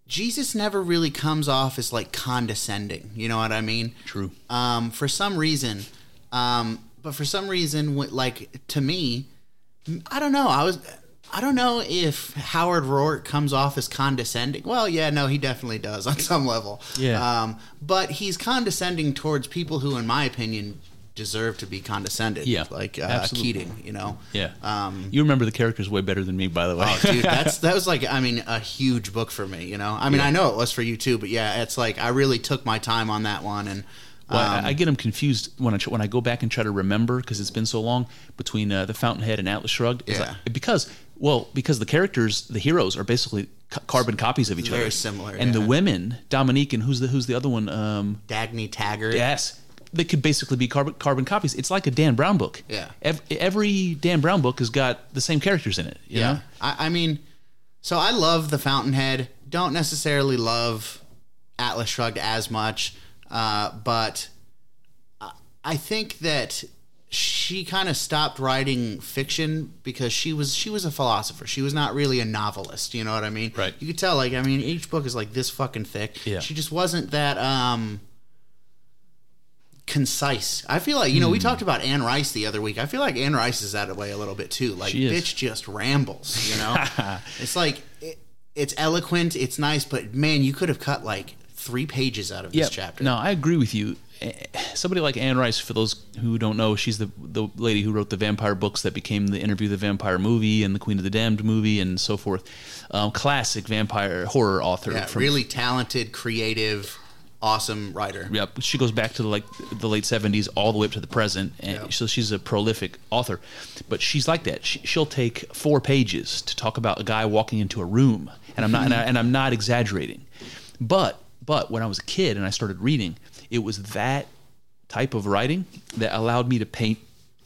Jesus never really comes off as like condescending. You know what I mean? True. Um, for some reason, um, but for some reason, like to me, I don't know. I was. I don't know if Howard Roark comes off as condescending. Well, yeah, no, he definitely does on *laughs* some level. Yeah. Um, but he's condescending towards people who, in my opinion, deserve to be condescended. Yeah, Like uh. Keating, you know? Yeah. Um, you remember the characters way better than me, by the way. Oh, dude, that's *laughs* that was like I mean a huge book for me. You know, I mean I know it was for you too, but yeah, it's like I really took my time on that one, and Well, I- um, I, get them confused when I when I go back and try to remember because it's been so long between uh, the Fountainhead and Atlas Shrugged. Yeah. like- because well, because the characters, the heroes, are basically ca- carbon copies of each Very other. Very similar, And the women, Dominique and who's the who's the other one? Um, Dagny Taggart. yes, they could basically be carbon carbon copies. It's like a Dan Brown book. Yeah. Ev- every Dan Brown book has got the same characters in it. You Yeah. know? I, I mean, so I love the Fountainhead. Don't necessarily love Atlas Shrugged as much, uh, but I- I think that she kind of stopped writing fiction because she was she was a philosopher. She was not really a novelist. You know what I mean? Right. You could tell. Like, I mean, each book is like this fucking thick. Yeah. She just wasn't that. um concise. I feel like you know we talked about Anne Rice the other week. I feel like Anne Rice is that way a little bit too. Like bitch just rambles. You know, *laughs* it's like it, it's eloquent, it's nice, but man, you could have cut like three pages out of this chapter. No, I agree with you. Eh, Somebody like Anne Rice, for those who don't know, she's the the lady who wrote the vampire books that became the Interview the Vampire movie and the Queen of the Damned movie and so forth. Um, classic vampire horror author. yeah, from, really talented, creative, awesome writer. Yep, she goes back to the, like the late seventies all the way up to the present, and Yep. so she's a prolific author. But she's like that. She, she'll take four pages to talk about a guy walking into a room, and I'm not and, I, and I'm not exaggerating. But but when I was a kid and I started reading, it was that type of writing that allowed me to paint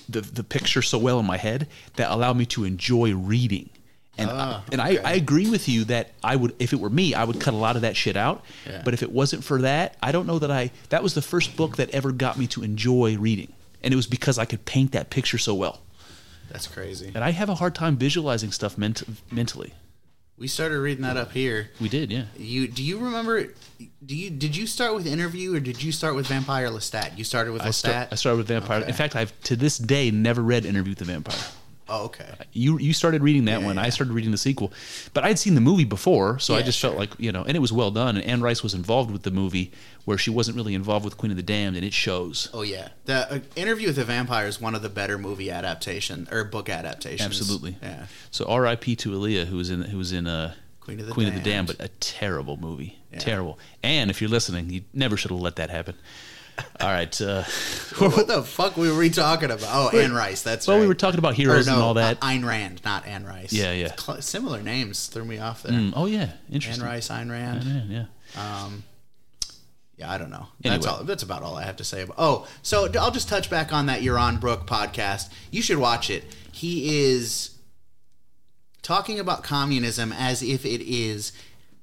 the the picture so well in my head that allowed me to enjoy reading. And Ah, and I, I agree with you that I would if it were me I would cut a lot of that shit out. Yeah. But if it wasn't for that, I don't know that I that was the first book that ever got me to enjoy reading. And it was because I could paint that picture so well. That's crazy. And I have a hard time visualizing stuff ment- mentally. We started reading that up here. We did, yeah. You do you remember? Do you did you start with interview or did you start with Vampire Lestat? You started with I, Lestat. start, I started with Vampire. Okay. In fact, I've to this day never read Interview with the Vampire. Oh, okay. You you started reading that Yeah, one. yeah. I started reading the sequel, but I'd seen the movie before, so I just sure. felt like you know, and it was well done. And Anne Rice was involved with the movie, where she wasn't really involved with Queen of the Damned, and it shows. Oh yeah, the uh, interview with the vampire is one of the better movie adaptation or book adaptations. Absolutely. Yeah. So R.I.P. to Aaliyah, who was in who was in uh, Queen of the Queen of the Damned. But a terrible movie, Yeah. terrible. And if you're listening, you never should have let that happen. All right. Uh, *laughs* what the fuck were we talking about? Oh, Anne Rice. That's well, right. we were talking about heroes Or no, and all that. uh, Ayn Rand, not Anne Rice. Yeah, yeah. Cl- similar names threw me off there. Mm, oh yeah, interesting. Anne. Rice, Ayn Rand. Yeah, yeah. Um, yeah, I don't know. That's all. That's about all I have to say. About. Oh, so I'll just touch back on that Yaron Brook podcast. You should watch it. He is talking about communism as if it is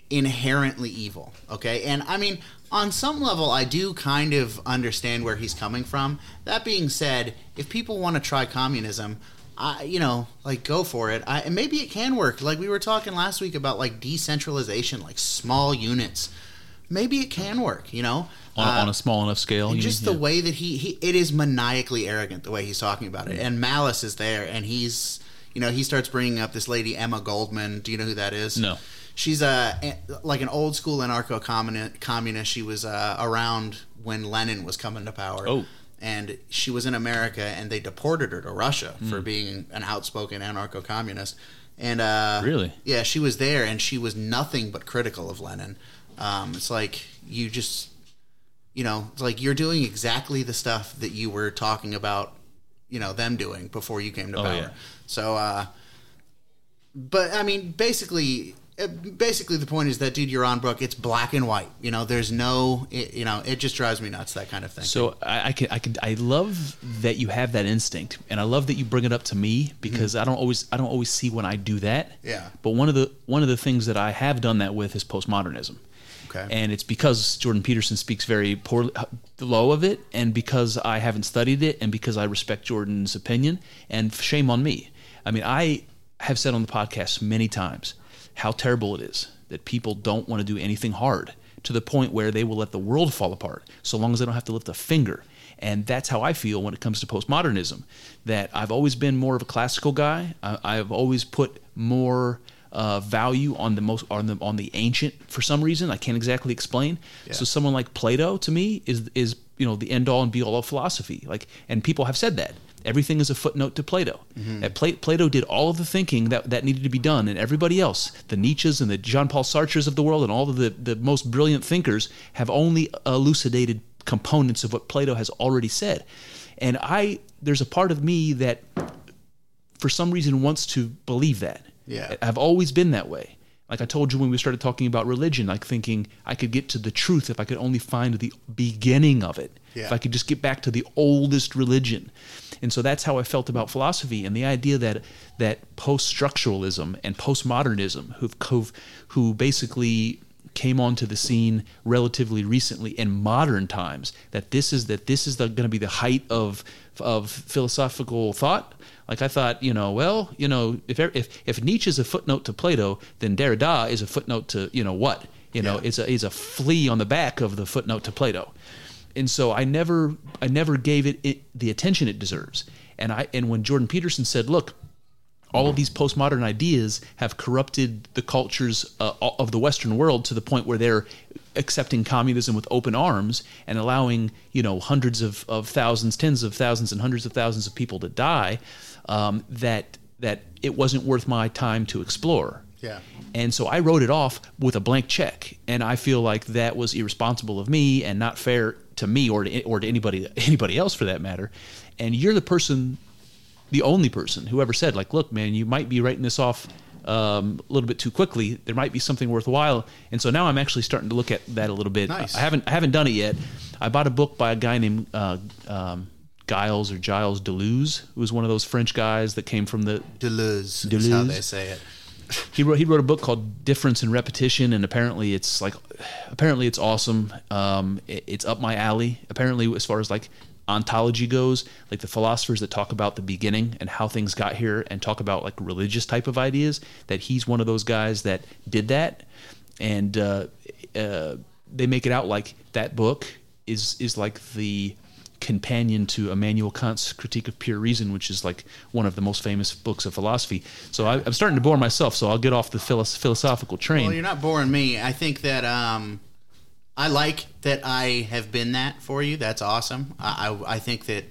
inherently evil. Okay, and I mean, on some level, I do kind of understand where he's coming from. That being said, if people want to try communism. I, you know, like go for it. I, and maybe it can work. Like we were talking last week about like decentralization, like small units. Maybe it can work. You know, On, Uh, on a small enough scale, you just mean? the way that he, he it is maniacally arrogant the way he's talking about it and malice is there and he's you know he starts bringing up this lady emma goldman do you know who that is No. She's a like an old school anarcho communist she was uh, around when lenin was coming to power Oh. and she was in america and they deported her to russia Hmm. for being an outspoken anarcho communist and uh Really? yeah she was there and she was nothing but critical of lenin um, it's like you just you know, it's like you're doing exactly the stuff that you were talking about, you know, them doing before you came to power. yeah. So, uh, but I mean, basically, basically the point is that dude, Yaron Brook. It's black and white. You know, there's no, it, you know, it just drives me nuts that kind of thing. So I, I can I can I love that you have that instinct, and I love that you bring it up to me because I don't always I don't always see when I do that. Mm-hmm. Yeah. But one of the one of the things that I have done that with is postmodernism. Okay. And it's because Jordan Peterson speaks very poorly, low of it, and because I haven't studied it, and because I respect Jordan's opinion, and shame on me. I mean, I have said on the podcast many times how terrible it is that people don't want to do anything hard to the point where they will let the world fall apart so long as they don't have to lift a finger. And that's how I feel when it comes to postmodernism. That I've always been more of a classical guy. I, I've always put more uh, value on the most on the on the ancient for some reason I can't exactly explain. So someone like Plato to me is is you know the end all and be all of philosophy. Like and people have said that everything is a footnote to Plato. Mm-hmm. That Pla- Plato did all of the thinking that that needed to be done, and everybody else, the Nietzsche's and the John Paul Sartres of the world, and all of the the most brilliant thinkers have only elucidated components of what Plato has already said. And I there's a part of me that for some reason wants to believe that. Yeah. I've always been that way. Like I told you when we started talking about religion, like thinking I could get to the truth if I could only find the beginning of it. Yeah. If I could just get back to the oldest religion. And so that's how I felt about philosophy and the idea that that post-structuralism and postmodernism who've, who basically came onto the scene relatively recently in modern times that this is that this is going to be the height of of philosophical thought like I thought, you know, well, you know, if if if Nietzsche is a footnote to Plato, then Derrida is a footnote to you know what? You know, Yeah. it's a is a flea on the back of the footnote to Plato. And so I never I never gave it, it the attention it deserves. And I and when Jordan Peterson said, "Look, all of these postmodern ideas have corrupted the cultures uh, of the Western world to the point where they're accepting communism with open arms and allowing you know hundreds of, of thousands, tens of thousands, and hundreds of thousands of people to die. Um, that that it wasn't worth my time to explore. Yeah. And so I wrote it off with a blank check, and I feel like that was irresponsible of me and not fair to me or to or to anybody anybody else for that matter. And you're the person the only person who ever said like look man you might be writing this off um, a little bit too quickly there might be something worthwhile and so now i'm actually starting to look at that a little bit Nice. i haven't i haven't done it yet i bought a book by a guy named uh, um, giles or giles deleuze who was one of those french guys that came from the Deleuze, is how Deleuze. they say it. He wrote he wrote a book called Difference and Repetition, and apparently it's like apparently it's awesome. Um, it- it's up my alley. Apparently, as far as like ontology goes, like the philosophers that talk about the beginning and how things got here, and talk about like religious type of ideas, that he's one of those guys that did that, and uh, uh, they make it out like that book is is like the companion to Immanuel Kant's Critique of Pure Reason, which is like one of the most famous books of philosophy. So I, I'm starting to bore myself. So I'll get off the philos- philosophical train. Well, you're not boring me. I think that um, I like that I have been that for you. That's awesome. I, I, I think that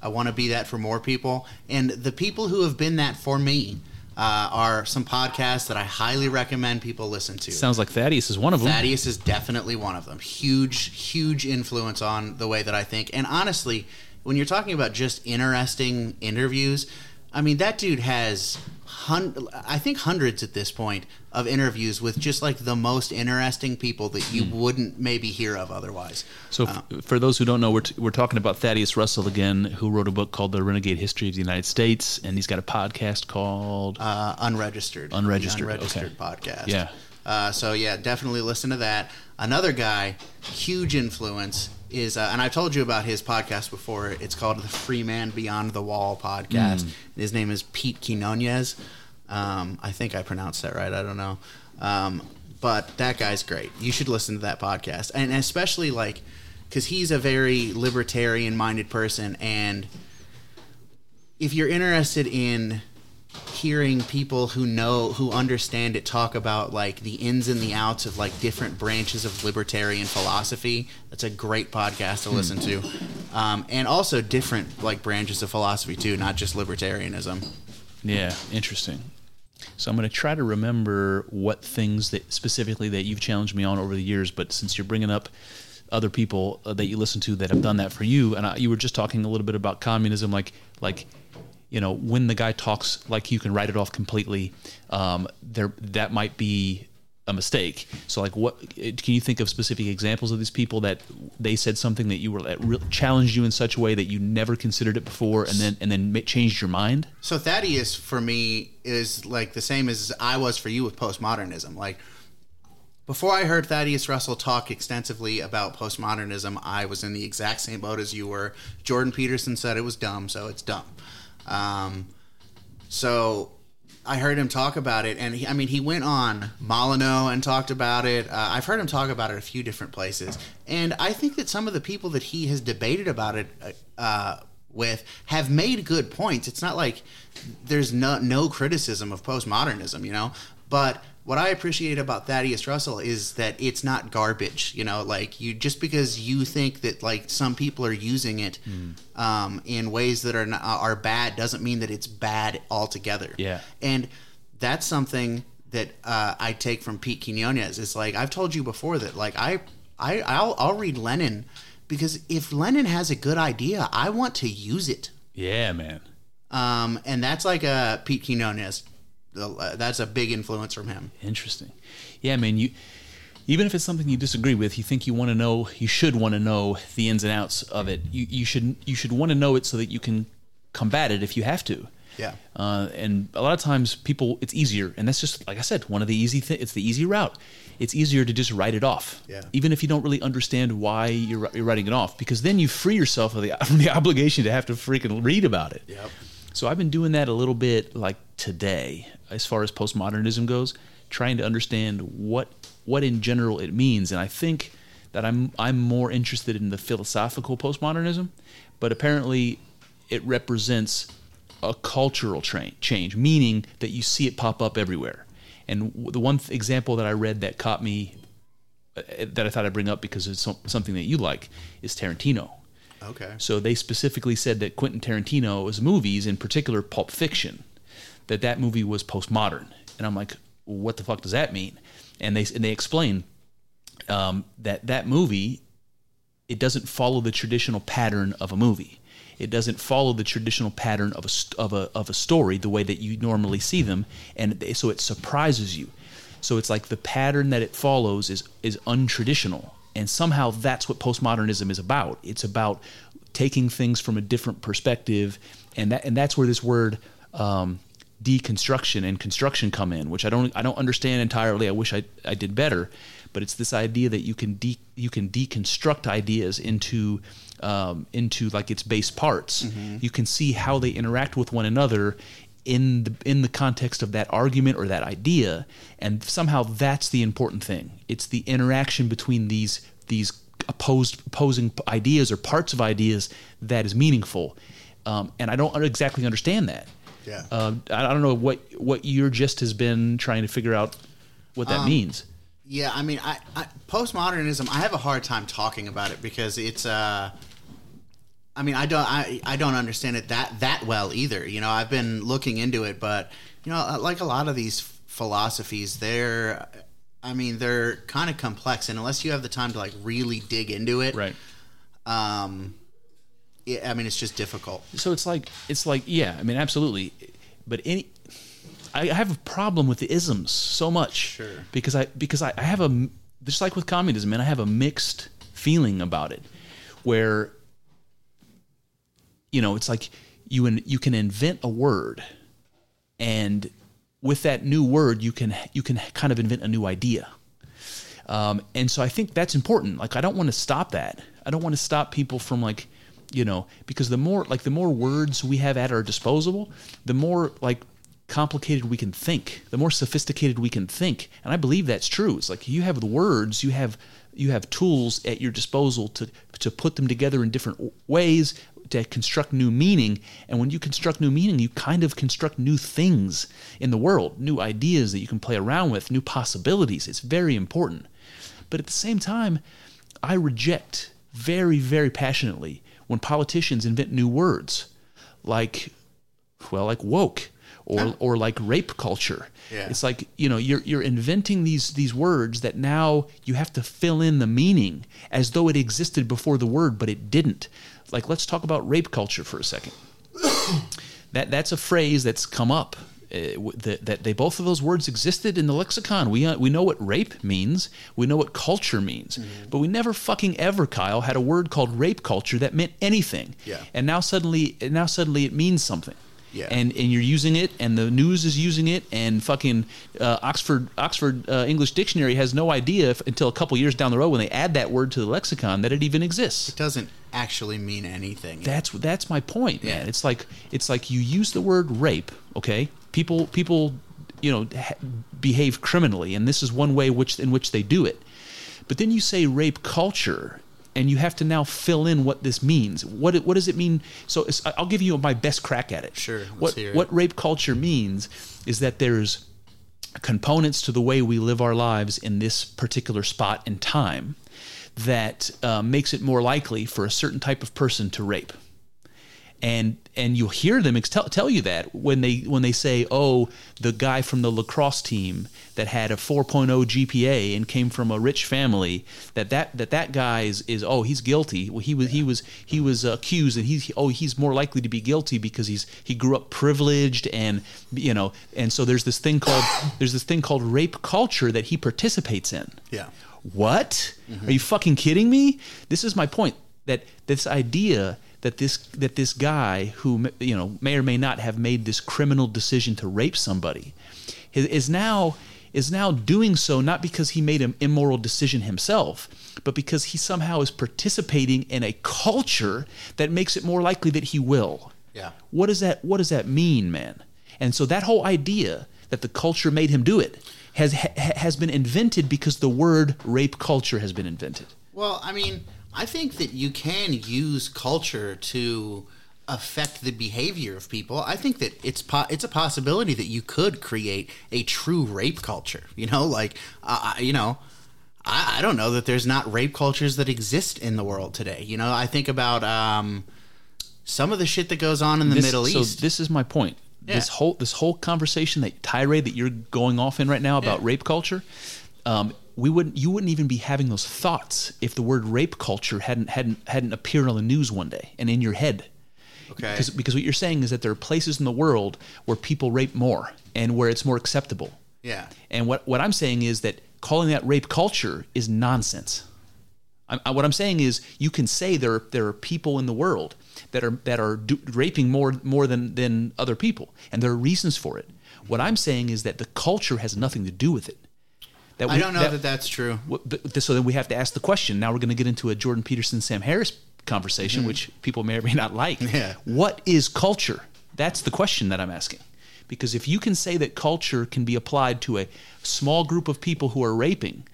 I want to be that for more people. And the people who have been that for me uh, are some podcasts that I highly recommend people listen to. Sounds like Thaddeus is one of them. Thaddeus is definitely one of them. Huge, huge influence on the way that I think. And honestly, when you're talking about just interesting interviews, I mean that dude has, hun- I think hundreds at this point of interviews with just like the most interesting people that you wouldn't maybe hear of otherwise. So, f- for those who don't know, we're, t- we're talking about Thaddeus Russell again, who wrote a book called The Renegade History of the United States, and he's got a podcast called. Uh, unregistered, Unregistered, unregistered okay. podcast. Yeah. Uh, so yeah, definitely listen to that. Another guy, huge influence is, uh, and I've told you about his podcast before. It's called the Free Man Beyond the Wall podcast. Mm. His name is Pete Quinones. Um, I think I pronounced that right. I don't know, um, but that guy's great. You should listen to that podcast, and especially like because he's a very libertarian-minded person, and if you're interested in hearing people who know who understand it talk about like the ins and the outs of like different branches of libertarian philosophy that's a great podcast to listen to um, and also different like branches of philosophy too not just libertarianism Yeah, interesting. So I'm going to try to remember what things that specifically that you've challenged me on over the years. But since you're bringing up other people uh, that you listen to that have done that for you. And I, you were just talking a little bit about communism, like like you know when the guy talks like you can write it off completely. Um, there that might be a mistake. So like what can you think of specific examples of these people that they said something that you were that re- challenged you in such a way that you never considered it before and then and then changed your mind? So Thaddeus for me is like the same as I was for you with postmodernism. Like before I heard Thaddeus Russell talk extensively about postmodernism, I was in the exact same boat as you were. Jordan Peterson said it was dumb, so it's dumb. Um, so I heard him talk about it, and he, I mean, he went on Molyneux and talked about it. Uh, I've heard him talk about it a few different places, and I think that some of the people that he has debated about it uh, with have made good points. It's not like there's no no criticism of postmodernism, you know, but what I appreciate about Thaddeus Russell is that it's not garbage. You know, like you just because you think that like some people are using it mm. um, in ways that are not, are bad doesn't mean that it's bad altogether. Yeah, and that's something that uh, I take from Pete Quinones. It's like I've told you before that like I I I'll, I'll read Lenin because if Lenin has a good idea, I want to use it. Yeah, man. Um, and that's like a Pete Quinones that's a big influence from him. Interesting. Yeah, man. You even if it's something you disagree with, you think you want to know, you should want to know the ins and outs of it. You you should you should want to know it so that you can combat it if you have to. Yeah. Uh, and a lot of times people, it's easier, and that's just like I said, one of the easy things. It's the easy route. It's easier to just write it off. Yeah. Even if you don't really understand why you're, you're writing it off, because then you free yourself of the, *laughs* from the obligation to have to freaking read about it. Yep. So I've been doing that a little bit like today as far as postmodernism goes, trying to understand what what in general it means. And I think that I'm I'm more interested in the philosophical postmodernism, but apparently it represents a cultural tra- change, meaning that you see it pop up everywhere. And the one th- example that I read that caught me, uh, that I thought I'd bring up because it's so- something that you like, is Tarantino. Okay. So they specifically said that Quentin Tarantino's movies, in particular Pulp Fiction, that that movie was postmodern. And I'm like, what the fuck does that mean? And they and they explain um, that that movie it doesn't follow the traditional pattern of a movie. It doesn't follow the traditional pattern of a of a of a story the way that you normally see them, and so it surprises you. So it's like the pattern that it follows is is untraditional, and somehow that's what postmodernism is about. It's about taking things from a different perspective, and that and that's where this word um, deconstruction and construction come in, which I don't I don't understand entirely. I wish I, I did better, but it's this idea that you can de, you can deconstruct ideas into um, into like its base parts. Mm-hmm. You can see how they interact with one another in the in the context of that argument or that idea, and somehow that's the important thing. It's the interaction between these these opposed opposing ideas or parts of ideas that is meaningful. Um, and I don't exactly understand that. Yeah. Um, I, I don't know what what your gist has been trying to figure out what that um, means. Yeah, I mean, I, I, postmodernism. I have a hard time talking about it because it's. Uh, I mean, I don't. I, I don't understand it that that well either. You know, I've been looking into it, but you know, uh, like a lot of these philosophies, they're. I mean, they're kind of complex, and unless you have the time to like really dig into it, right? Um, I mean, it's just difficult. So it's like it's like yeah, I mean, absolutely. But any, I have a problem with the isms so much. Sure. Because I because I, I have a just like with communism, and I have a mixed feeling about it, where you know it's like you in, you can invent a word, and with that new word, you can you can kind of invent a new idea. Um, and so I think that's important. Like I don't want to stop that. I don't want to stop people from like you know because the more like the more words we have at our disposal the more like complicated we can think the more sophisticated we can think and i believe that's true it's like you have the words you have you have tools at your disposal to to put them together in different ways to construct new meaning and when you construct new meaning you kind of construct new things in the world new ideas that you can play around with new possibilities it's very important but at the same time i reject very very passionately when politicians invent new words like, well, like woke or oh. or like rape culture. Yeah. It's like you know you're you're inventing these these words that now you have to fill in the meaning as though it existed before the word, but it didn't. Like let's talk about rape culture for a second. *coughs* that that's a phrase that's come up. Uh, that, that they both of those words existed in the lexicon. We uh, we know what rape means. We know what culture means. Mm-hmm. But we never fucking ever, Kyle, had a word called rape culture that meant anything. Yeah. And now suddenly, and now suddenly it means something. Yeah. And and you're using it, and the news is using it, and fucking uh, Oxford Oxford uh, English Dictionary has no idea if, until a couple years down the road when they add that word to the lexicon that it even exists. It doesn't actually mean anything. That's that's my point, man. Yeah. It's like it's like you use the word rape, okay? People people you know ha- behave criminally, and this is one way which in which they do it. But then you say rape culture, and you have to now fill in what this means. What what does it mean? So I'll give you my best crack at it. Sure, What it. what rape culture means is that there's components to the way we live our lives in this particular spot and time that uh, makes it more likely for a certain type of person to rape and and you'll hear them ex- tell, tell you that when they when they say oh the guy from the lacrosse team that had a 4.0 GPA and came from a rich family that that that that guy is, is oh he's guilty well he was he was he was accused and he's oh he's more likely to be guilty because he's he grew up privileged and you know and so there's this thing called there's this thing called rape culture that he participates in Yeah. what? Mm-hmm. Are you fucking kidding me? This is my point. That this idea that this that this guy who you know may or may not have made this criminal decision to rape somebody is, now is now doing so not because he made an immoral decision himself, but because he somehow is participating in a culture that makes it more likely that he will. Yeah. What does that What does that mean, man? And so that whole idea that the culture made him do it has ha, has been invented because the word rape culture has been invented. Well, I mean, I think that you can use culture to affect the behavior of people. I think that it's po- it's a possibility that you could create a true rape culture. You know, like uh, I- you know, I, I don't know that there's not rape cultures that exist in the world today. You know, I think about um, some of the shit that goes on in the This- Middle so East. this is my point. This whole this whole conversation that tirade that you're going off in right now about Yeah. rape culture, um, we wouldn't you wouldn't even be having those thoughts if the word rape culture hadn't hadn't hadn't appeared on the news one day and in your head. Okay. Because because what you're saying is that there are places in the world where people rape more and where it's more acceptable. yeah. And what, what I'm saying is that calling that rape culture is nonsense. I'm, I, what I'm saying is you can say there are, there are people in the world that are that are do, raping more more than than other people, and there are reasons for it. What I'm saying is that the culture has nothing to do with it. That I we- don't know that, that's true. So then we have to ask the question. Now we're going to get into a Jordan Peterson, Sam Harris conversation, which people may or may not like. Mm-hmm. Yeah. What is culture? That's the question that I'm asking. Because if you can say that culture can be applied to a small group of people who are raping,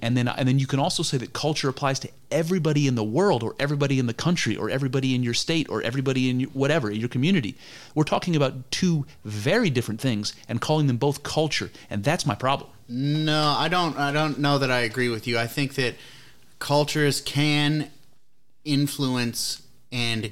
and then and then you can also say that culture applies to everybody in the world, or everybody in the country, or everybody in your state, or everybody in your, whatever your community. We're talking about two very different things and calling them both culture, and that's my problem. No, I don't. I don't know that I agree with you. I think that cultures can influence and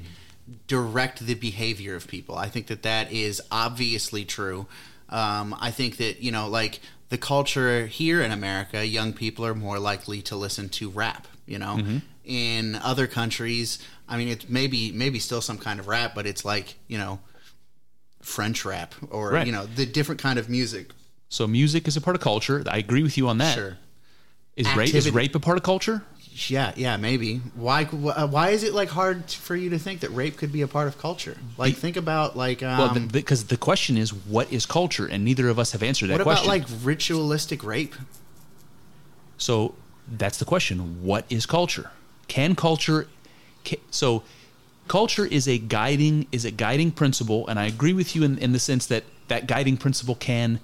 direct the behavior of people. I think that that is obviously true. Um, I think that you know, like the culture here in America, young people are more likely to listen to rap. You know, in other countries, I mean, it's maybe maybe still some kind of rap, but it's like you know, French rap or Right. you know, the different kind of music. So music is a part of culture. I agree with you on that. Sure. Is rape is rape a part of culture? Yeah, yeah, maybe. Why? Why is it like hard for you to think that rape could be a part of culture? Like, think about like, um, Well, because the question is, what is culture? And neither of us have answered that what about question. like ritualistic rape? so that's the question. What is culture? Can culture? Ca so culture is a guiding is a guiding principle, and I agree with you in, in the sense that that guiding principle can.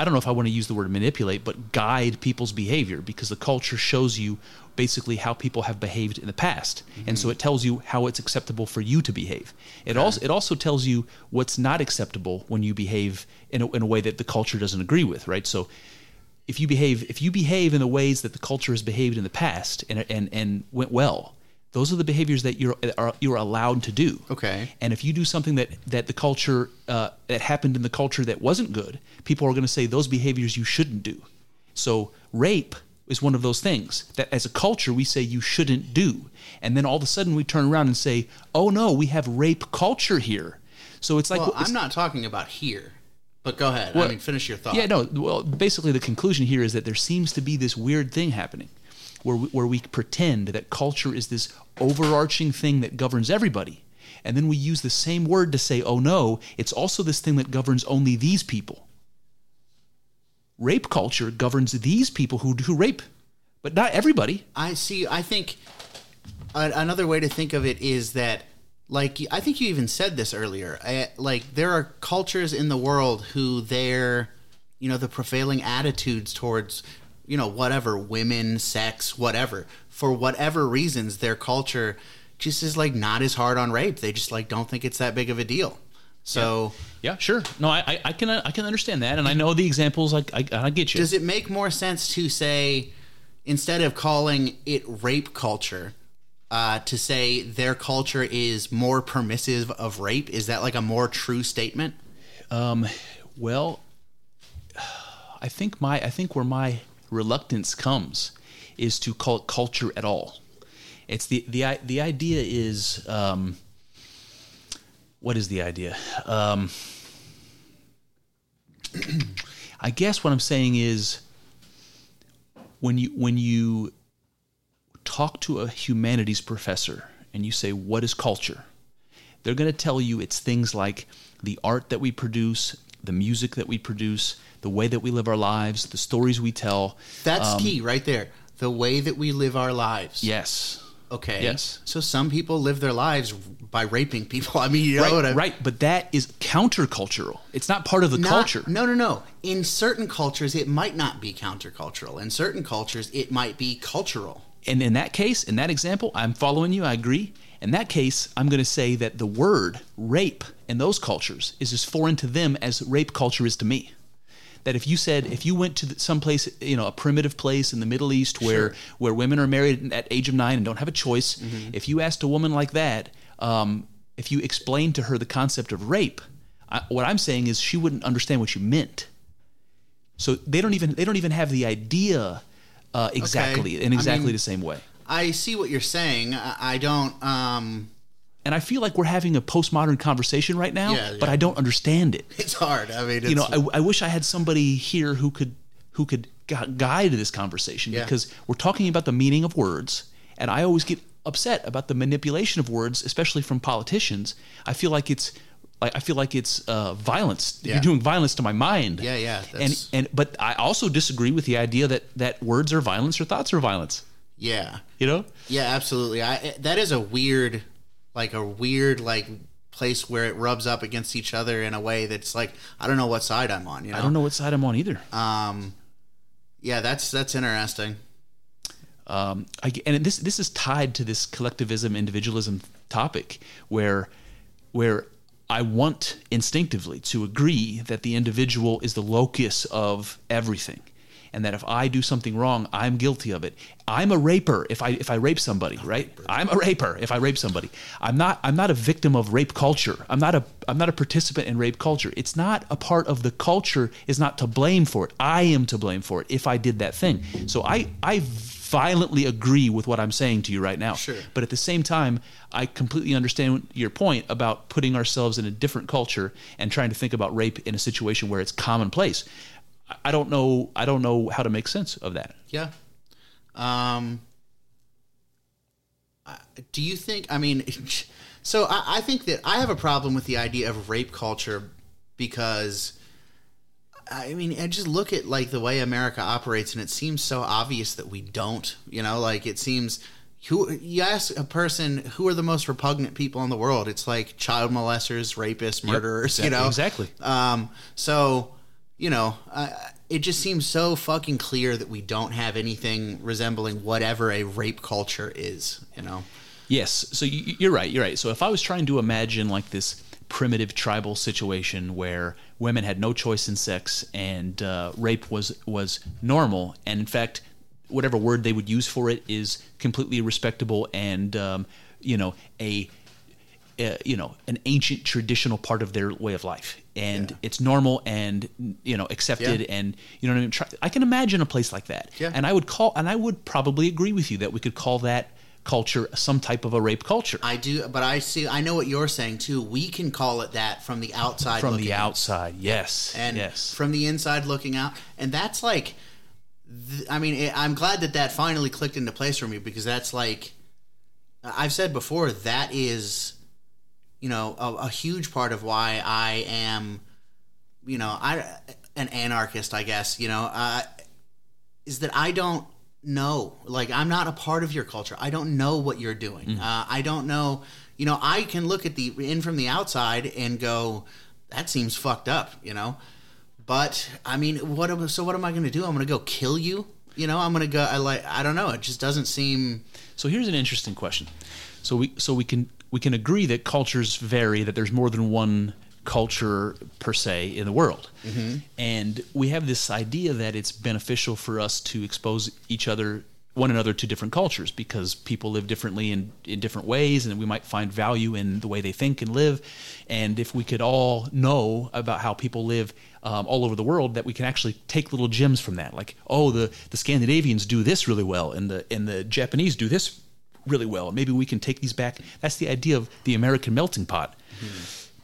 I don't know if I want to use the word manipulate, but guide people's behavior because the culture shows you basically how people have behaved in the past, and so mm-hmm. it tells you how it's acceptable for you to behave. It also it also tells you what's not acceptable when you behave in a, in a way that the culture doesn't agree with, right? So if you behave if you behave in the ways that the culture has behaved in the past and and and went well, Those are the behaviors that you're are, you're allowed to do. Okay. And if you do something that that the culture uh, that happened in the culture that wasn't good, people are going to say those behaviors you shouldn't do. So rape is one of those things that as a culture we say you shouldn't do, and then all of a sudden we turn around and say, oh no, we have rape culture here. So it's like Well, it's- I'm not talking about here, but go ahead. Well, I mean, finish your thought. Yeah, no. Well, basically, the conclusion here is that there seems to be this weird thing happening, where we, where we pretend that culture is this overarching thing that governs everybody, and then we use the same word to say, "Oh no, it's also this thing that governs only these people." Rape culture governs these people who who rape, but not everybody. I see. I think a, another way to think of it is that, like, I think you even said this earlier. I, like, there are cultures in the world who their, you know, the prevailing attitudes towards, you know, whatever women, sex, whatever, for whatever reasons, their culture just is like not as hard on rape. They just like don't think it's that big of a deal. So. Yeah, sure. No, I I, I can I can understand that, and I know the examples. I I, I get you. Does it make more sense to say instead of calling it rape culture, uh, to say their culture is more permissive of rape? Is that like a more true statement? Um, well, I think my I think where my reluctance comes is to call it culture at all. It's the the the idea is um, what is the idea? Um, *clears throat* I guess what I'm saying is when you when you talk to a humanities professor and you say what is culture they're going to tell you it's things like the art that we produce the music that we produce the way that we live our lives the stories we tell That's um, key right there. The way that we live our lives. yes Okay. Yes. So some people live their lives by raping people. *laughs* I mean, you know right what I right but that is countercultural it's not part of the Not- culture No, no, no. In certain cultures, it might not be countercultural. In certain cultures, it might be cultural. and in that case in that example i'm following you i agree in that case i'm going to say that the word rape in those cultures is as foreign to them as rape culture is to me that if you said if you went to some place you know a primitive place in the middle east where Sure. where women are married at age of nine and don't have a choice Mm-hmm. if you asked a woman like that um, if you explained to her the concept of rape I, what i'm saying is she wouldn't understand what you meant so they don't even they don't even have the idea uh, exactly in I exactly mean- the same way I see what you're saying. I, I don't. Um, and I feel like we're having a postmodern conversation right now, Yeah, but. I don't understand it. it's hard. I mean, it's, You know, I, I wish I had somebody here who could who could guide this conversation Yeah. because we're talking about the meaning of words, and I always get upset about the manipulation of words, especially from politicians. I feel like it's like I feel like it's uh, violence. Yeah. You're doing violence to my mind. Yeah, yeah, And and but I also disagree with the idea that that words are violence or thoughts are violence. Yeah. You know. Yeah, absolutely. I that is a weird, like a weird like place where it rubs up against each other in a way that's like I don't know what side I'm on. You know, I don't know what side I'm on either. Um, yeah, that's that's interesting. um, I, and this this is tied to this collectivism individualism topic where where I want instinctively to agree that the individual is the locus of everything and that if I do something wrong I'm guilty of it. I'm a raper if I if I rape somebody right? I'm a raper if I rape somebody. I'm not I'm not a victim of rape culture. I'm not a I'm not a participant in rape culture. It's not a part of the culture is not to blame for it. I am to blame for it if I did that thing. So I I violently agree with what I'm saying to you right now. Sure. But at the same time, I completely understand your point about putting ourselves in a different culture and trying to think about rape in a situation where it's commonplace. I- don't know. I don't know how to make sense of that. Yeah. Um. Do you think? I mean, *laughs* so I, I think that I have a problem with the idea of rape culture because. I mean, I just look at like the way America operates, and it seems so obvious that we don't. You know, like it seems. Who you ask a person who are the most repugnant people in the world? It's like child molesters, rapists, murderers. you know, exactly. um, so, you know, uh, it just seems so fucking clear that we don't have anything resembling whatever a rape culture is, you know? Yes. So you, you're right. You're right. So if I was trying to imagine like this primitive tribal situation where women had no choice in sex and uh, rape was was normal, and in fact, whatever word they would use for it is completely respectable and um, you know a uh, you know an ancient traditional part of their way of life and Yeah. it's normal and you know accepted Yeah. and you know what I mean Try, I can imagine a place like that Yeah. and I would call and I would probably agree with you that we could call that culture some type of a rape culture I do, but I see. I know what you're saying too. We can call it that from the outside. from the outside yes and yes from the inside looking out and that's like th- i mean it, i'm glad that that finally clicked into place for me because that's like i've said before that is you know a, a huge part of why i am you know i an anarchist i guess you know uh, is that i don't know. Like i'm not a part of your culture. I don't know what you're doing. Uh, i don't know you know i can look at the in from the outside and go that seems fucked up you know? But i mean what am so what am i going to do? I'm going to go kill you? You know i'm going to go i like i don't know. It just doesn't seem So here's an interesting question. So we so we can we can agree that cultures vary, that there's more than one culture per se in the world, and we have this idea that it's beneficial for us to expose each other one another to different cultures because people live differently in, in different ways and we might find value in the way they think and live. And if we could all know about how people live um, all over the world that we can actually take little gems from that. Like oh the, the scandinavians do this really well and the and the japanese do this really well. Maybe we can take these back. That's the idea of the american melting pot. Hmm.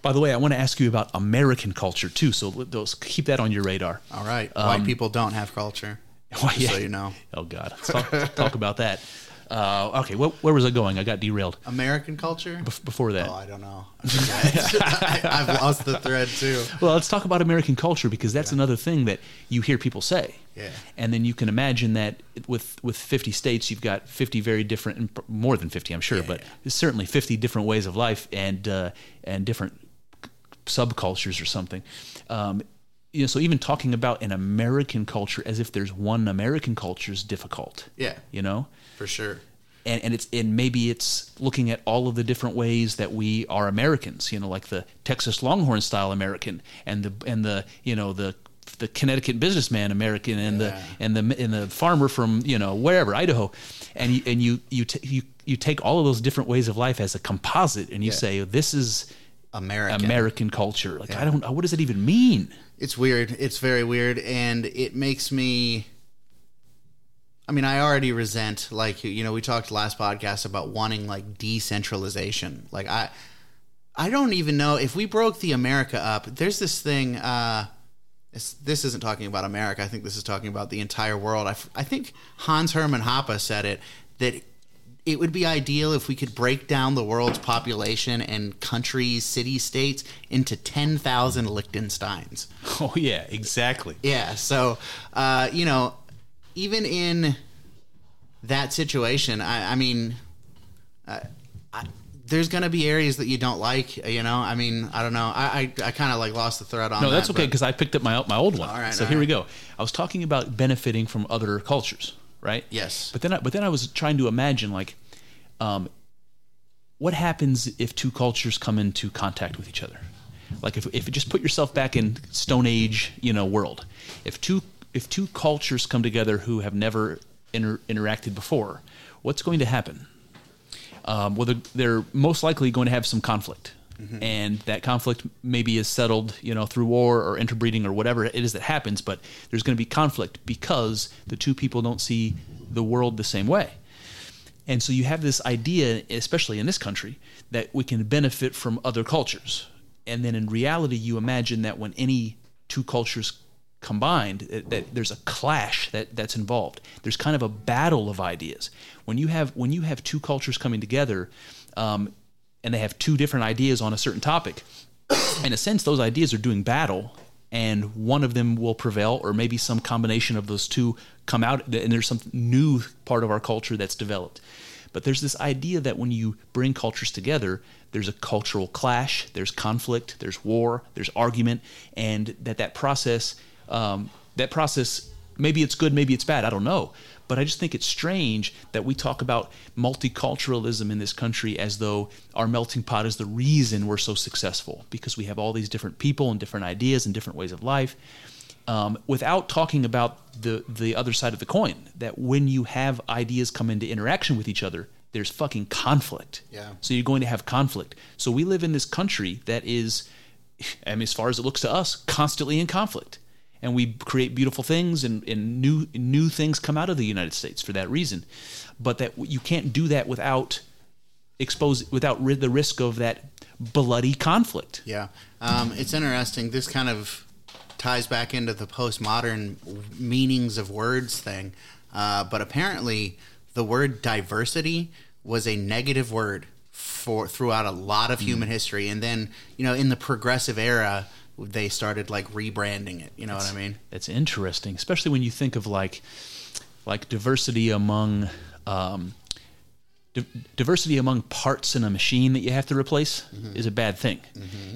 By the way i want to ask you about american culture too so those keep that on your radar. All right. White um, people don't have culture *laughs* Why, just so you know. Oh God, talk, talk about that. *laughs* Uh, okay, wh- where was I going? I got derailed american culture bef- before that. oh i don't know *laughs* I, i've lost the thread too Well, let's talk about American culture because that's another thing that you hear people say. Yeah. And then you can imagine that with with 50 states, you've got 50 very different, and more than 50, I'm sure, but certainly 50 different ways of life and uh, and different subcultures or something. Um, you know, so even talking about an American culture as if there's one American culture is difficult. Yeah. You know. For sure and, and it's and maybe it's looking at all of the different ways that we are Americans, you know, like the Texas Longhorn style American and the and the you know the the Connecticut businessman American and Yeah. the and the and the farmer from you know wherever Idaho, and you and you you t- you you take all of those different ways of life as a composite, and you Yeah. say oh, this is american American culture. Like I don't what does it even mean? It's weird. It's very weird, and it makes me. I mean, I already resent like you know we talked last podcast about wanting like decentralization. Like I, I don't even know if we broke the America up. There's this thing. Uh, this isn't talking about America. I think this is talking about the entire world. I, f- I think Hans Hermann Hoppe said it that it would be ideal if we could break down the world's population and countries, city states into 10,000 Liechtensteins. *laughs* Oh yeah, exactly. Yeah. So, uh, you know, even in that situation, I, I mean, uh, I, there's going to be areas that you don't like. You know, I mean, I don't know. I I, I kind of like lost the thread on. That. No, that's that, okay because I picked up my my old one. All right, so all here we go. I was talking about benefiting from other cultures, right? Yes. But then, I, but then I was trying to imagine like, um, what happens if two cultures come into contact with each other? Like if if you just put yourself back in Stone Age, you know, world. If two if two cultures come together who have never inter- interacted before, what's going to happen? um, well, they're, they're most likely going to have some conflict. And that conflict maybe is settled, you know, through war or interbreeding or whatever it is that happens. But there's going to be conflict because the two people don't see the world the same way. And so you have this idea, especially in this country, that we can benefit from other cultures. And then in reality, you imagine that when any two cultures combined, that, that there's a clash that, that's involved. There's kind of a battle of ideas. When you have when you have two cultures coming together, um, and they have two different ideas on a certain topic, in a sense, those ideas are doing battle, and one of them will prevail, or maybe some combination of those two come out, and there's some new part of our culture that's developed. But there's this idea that when you bring cultures together, there's a cultural clash, there's conflict, there's war, there's argument, and that that process, um, that process, maybe it's good, maybe it's bad, I don't know. But I just think it's strange that we talk about multiculturalism in this country as though our melting pot is the reason we're so successful because we have all these different people and different ideas and different ways of life. um, without talking about the the other side of the coin. That when you have ideas come into interaction with each other, there's fucking conflict. Yeah. So you're going to have conflict. So we live in this country that is, I mean, as far as it looks to us, constantly in conflict. And we create beautiful things, and, and new new things come out of the United States for that reason. But that you can't do that without expose without the risk of that bloody conflict. Yeah, um, it's interesting. This kind of ties back into the postmodern meanings of words thing, uh, but apparently the word diversity was a negative word for throughout a lot of human history, and then you know in the progressive era they started like rebranding it. You know what I mean? That's interesting, especially when you think of like like diversity among um, di- diversity among parts in a machine that you have to replace is a bad thing.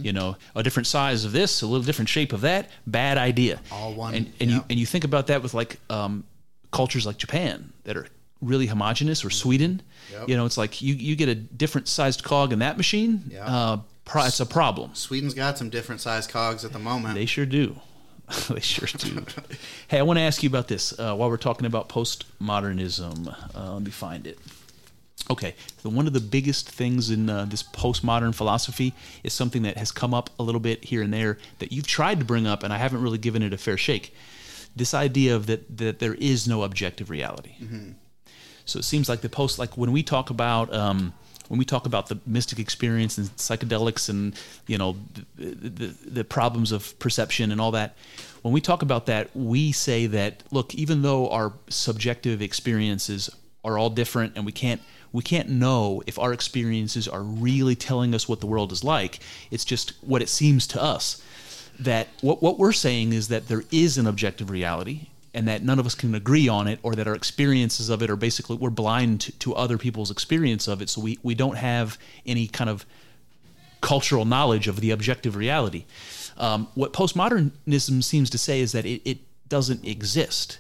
You know, a different size of this, a little different shape of that, bad idea. All one, And, and yeah. you and you think about that with like um, cultures like Japan that are really homogenous or Sweden. Yep. You know, it's like you you get a different sized cog in that machine. Yeah. Uh, pro- it's a problem. Sweden's got some different size cogs at the moment. They sure do. *laughs* they sure do. hey, I want to ask you about this uh, while we're talking about postmodernism. Uh, let me find it. Okay, so one of the biggest things in uh, this postmodern philosophy is something that has come up a little bit here and there that you've tried to bring up, and I haven't really given it a fair shake. This idea of that that there is no objective reality. So it seems like the post, like when we talk about um, when we talk about the mystic experience and psychedelics and you know the, the, the problems of perception and all that. When we talk about that, we say that look, even though our subjective experiences are all different and we can't we can't know if our experiences are really telling us what the world is like. It's just what it seems to us that what, what we're saying is that there is an objective reality and that none of us can agree on it or that our experiences of it are basically we're blind to, to other people's experience of it. So we, we don't have any kind of cultural knowledge of the objective reality. Um, what postmodernism seems to say is that it, it doesn't exist.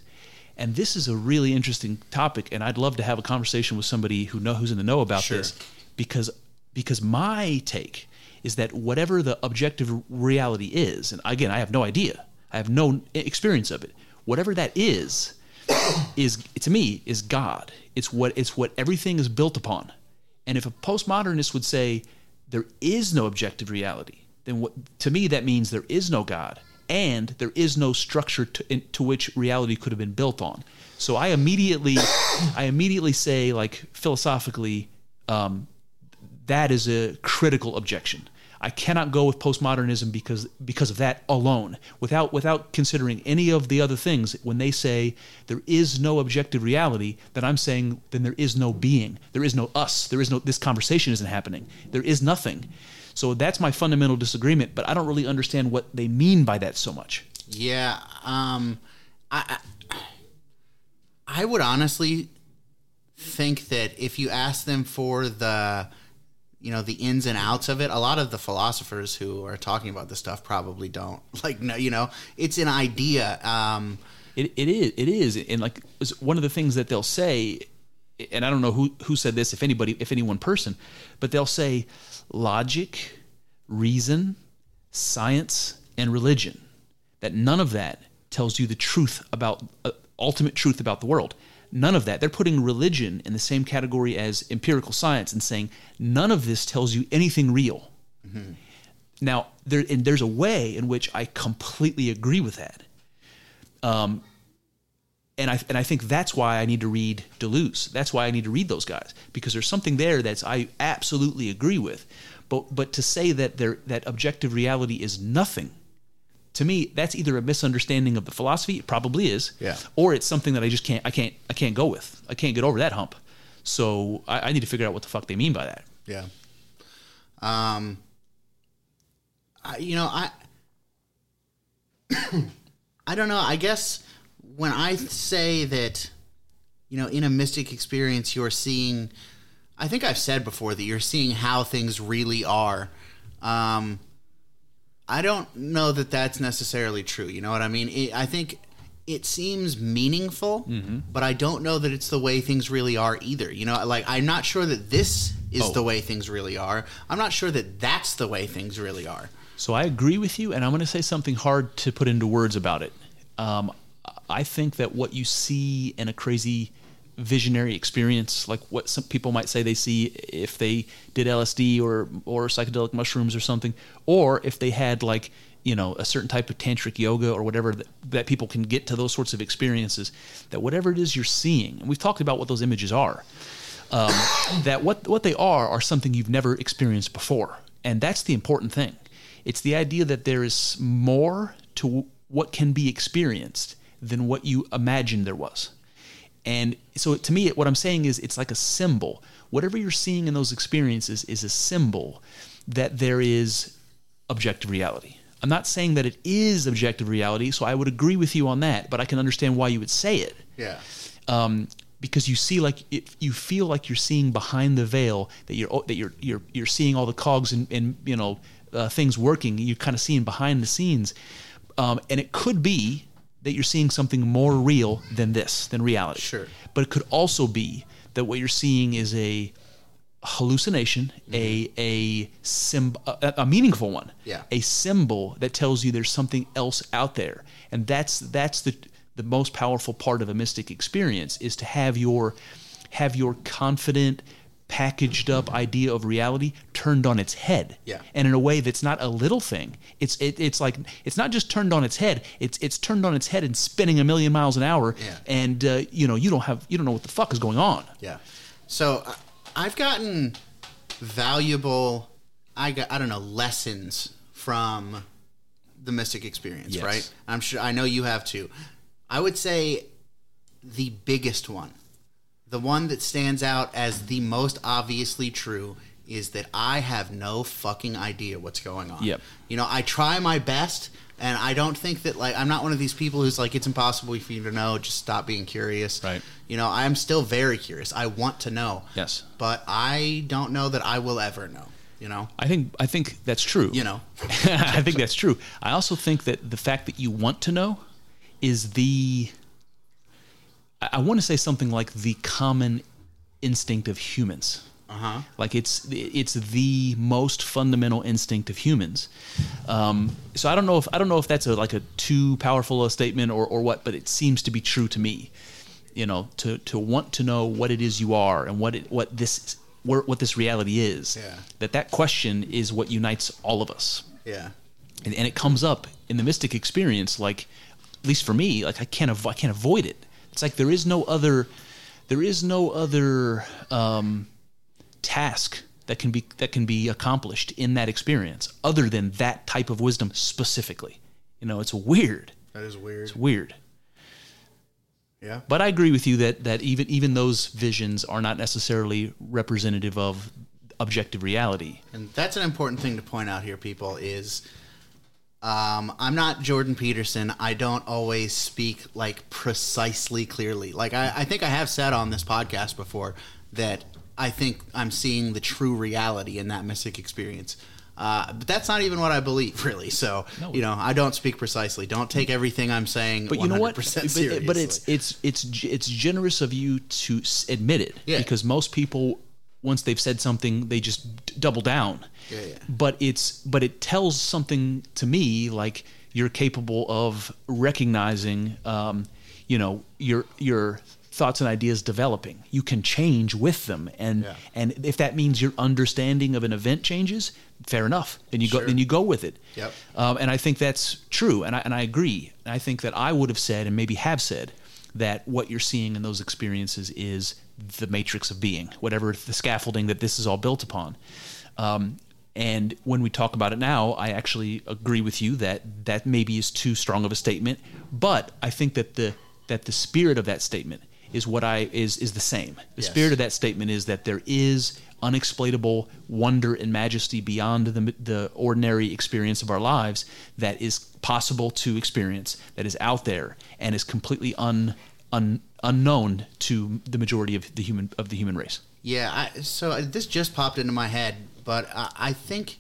And this is a really interesting topic and i'd love to have a conversation with somebody who know who's in the know about Sure. this because because my take is that whatever the objective reality is, and again, I have no idea, I have no experience of it. Whatever that is, is to me is God. It's what it's what everything is built upon. And if a postmodernist would say there is no objective reality, then what, to me that means there is no God and there is no structure to, in, to which reality could have been built on. So I immediately, I immediately say like philosophically, um, that is a critical objection. I cannot go with postmodernism because because of that alone, without without considering any of the other things. When they say there is no objective reality, then I'm saying then there is no being, there is no us, there is no this conversation isn't happening, there is nothing. So that's my fundamental disagreement. But I don't really understand what they mean by that so much. Yeah, um, I, I I would honestly think that if you ask them for the you know the ins and outs of it, a lot of the philosophers who are talking about this stuff probably don't. *laughs* Like no you know it's an idea. Um, It, it is it is. And like one of the things that they'll say and I don't know who who said this if anybody if any one person but they'll say logic reason science and religion that none of that tells you the truth about uh, ultimate truth about the world none of that they're putting religion in the same category as empirical science and saying none of this tells you anything real now there and there's a way in which I completely agree with that Um, and I and I think that's why I need to read Deleuze. That's why I need to read those guys because there's something there that's I absolutely agree with. But but to say that there that objective reality is nothing, to me that's either a misunderstanding of the philosophy, it probably is, Yeah. or it's something that I just can't I can't I can't go with. I can't get over that hump. So I, I need to figure out what the fuck they mean by that. Yeah. Um. I, you know, I. *coughs* I don't know. I guess when I say that, you know, in a mystic experience, you're seeing. I think I've said before that you're seeing how things really are. Um, I don't know that that's necessarily true. You know what I mean? It, I think it seems meaningful, but I don't know that it's the way things really are either. You know, like I'm not sure that this is Oh. the way things really are. I'm not sure that that's the way things really are. So I agree with you, and I'm going to say something hard to put into words about it. Um, I think that what you see in a crazy visionary experience, like what some people might say they see if they did LSD or or psychedelic mushrooms or something, or if they had like you know a certain type of tantric yoga or whatever that, that people can get to those sorts of experiences. That whatever it is you're seeing, and we've talked about what those images are. Um, *coughs* that what what they are are something you've never experienced before, and that's the important thing. It's the idea that there is more to what can be experienced than what you imagined there was. And so to me, what I'm saying is it's like a symbol. Whatever you're seeing in those experiences is a symbol that there is objective reality. I'm not saying that it is objective reality, so I would agree with you on that, but I can understand why you would say it. Yeah. Um, because you see like it, you feel like you're seeing behind the veil that you're that you're you're you're seeing all the cogs and, and you know uh, things working. You're kind of seeing behind the scenes, um, and it could be that you're seeing something more real than this, than reality. Sure. But it could also be that what you're seeing is a hallucination, mm-hmm. a a, sim, a, a meaningful one. Yeah. A symbol that tells you there's something else out there, and that's that's the the most powerful part of a mystic experience is to have your have your confident packaged up idea of reality turned on its head. Yeah. And in a way that's not a little thing. It's it, it's like it's not just turned on its head. It's it's turned on its head and spinning a million miles an hour. Yeah. And uh, you know you don't have you don't know what the fuck is going on. Yeah. So uh, I've gotten valuable, I got I don't know lessons from the mystic experience, Yes. right? I'm sure I know you have too. I would say the biggest one, the one that stands out as the most obviously true, is that I have no fucking idea what's going on. Yep. You know, I try my best, and I don't think that like I'm not one of these people who's like it's impossible for you to know. Just stop being curious. Right. You know, I'm still very curious. I want to know. Yes. But I don't know that I will ever know. You know. I think I think that's true. You know. *laughs* I think that's true. I also think that the fact that you want to know is the I, I want to say something like the common instinct of humans. Uh-huh. Like it's it's the most fundamental instinct of humans. Um, so I don't know if I don't know if that's a like a too powerful a statement or, or what, but it seems to be true to me. You know, to to want to know what it is you are and what it what this where, what this reality is. Yeah. That that question is what unites all of us Yeah. and, and it comes up in the mystic experience like at least for me like i can't avo- i can't avoid it it's like there is no other there is no other um, task that can be that can be accomplished in that experience other than that type of wisdom specifically you know it's weird That is weird. it's weird Yeah. but i agree with you that that even even those visions are not necessarily representative of objective reality And that's an important thing to point out here, people, is um, I'm not Jordan Peterson. I don't always speak like precisely clearly. Like I, I think I have said on this podcast before that I think I'm seeing the true reality in that mystic experience. Uh, but that's not even what I believe, *laughs* really. So, No. you know, I don't speak precisely. Don't take everything I'm saying but you know what? But, but it's it's it's it's generous of you to admit it Yeah. because most people once they've said something they just d- double down. Yeah, yeah. But it's but it tells something to me like you're capable of recognizing, um, you know, your your thoughts and ideas developing. You can change with them, and Yeah. and if that means your understanding of an event changes, fair enough. Then you go then you go with it. Yep. Um, and I think that's true, and I, and I agree. I think that I would have said, and maybe have said, that what you're seeing in those experiences is the matrix of being, whatever the scaffolding that this is all built upon. Um, and when we talk about it now, I actually agree with you that that maybe is too strong of a statement, but I think that the that the spirit of that statement is what I is is the same. The Yes. spirit of that statement is that there is unexplainable wonder and majesty beyond the, the ordinary experience of our lives that is possible to experience, that is out there, and is completely un, un, unknown to the majority of the human of the human race. Yeah, I, so this just popped into my head, but I, I think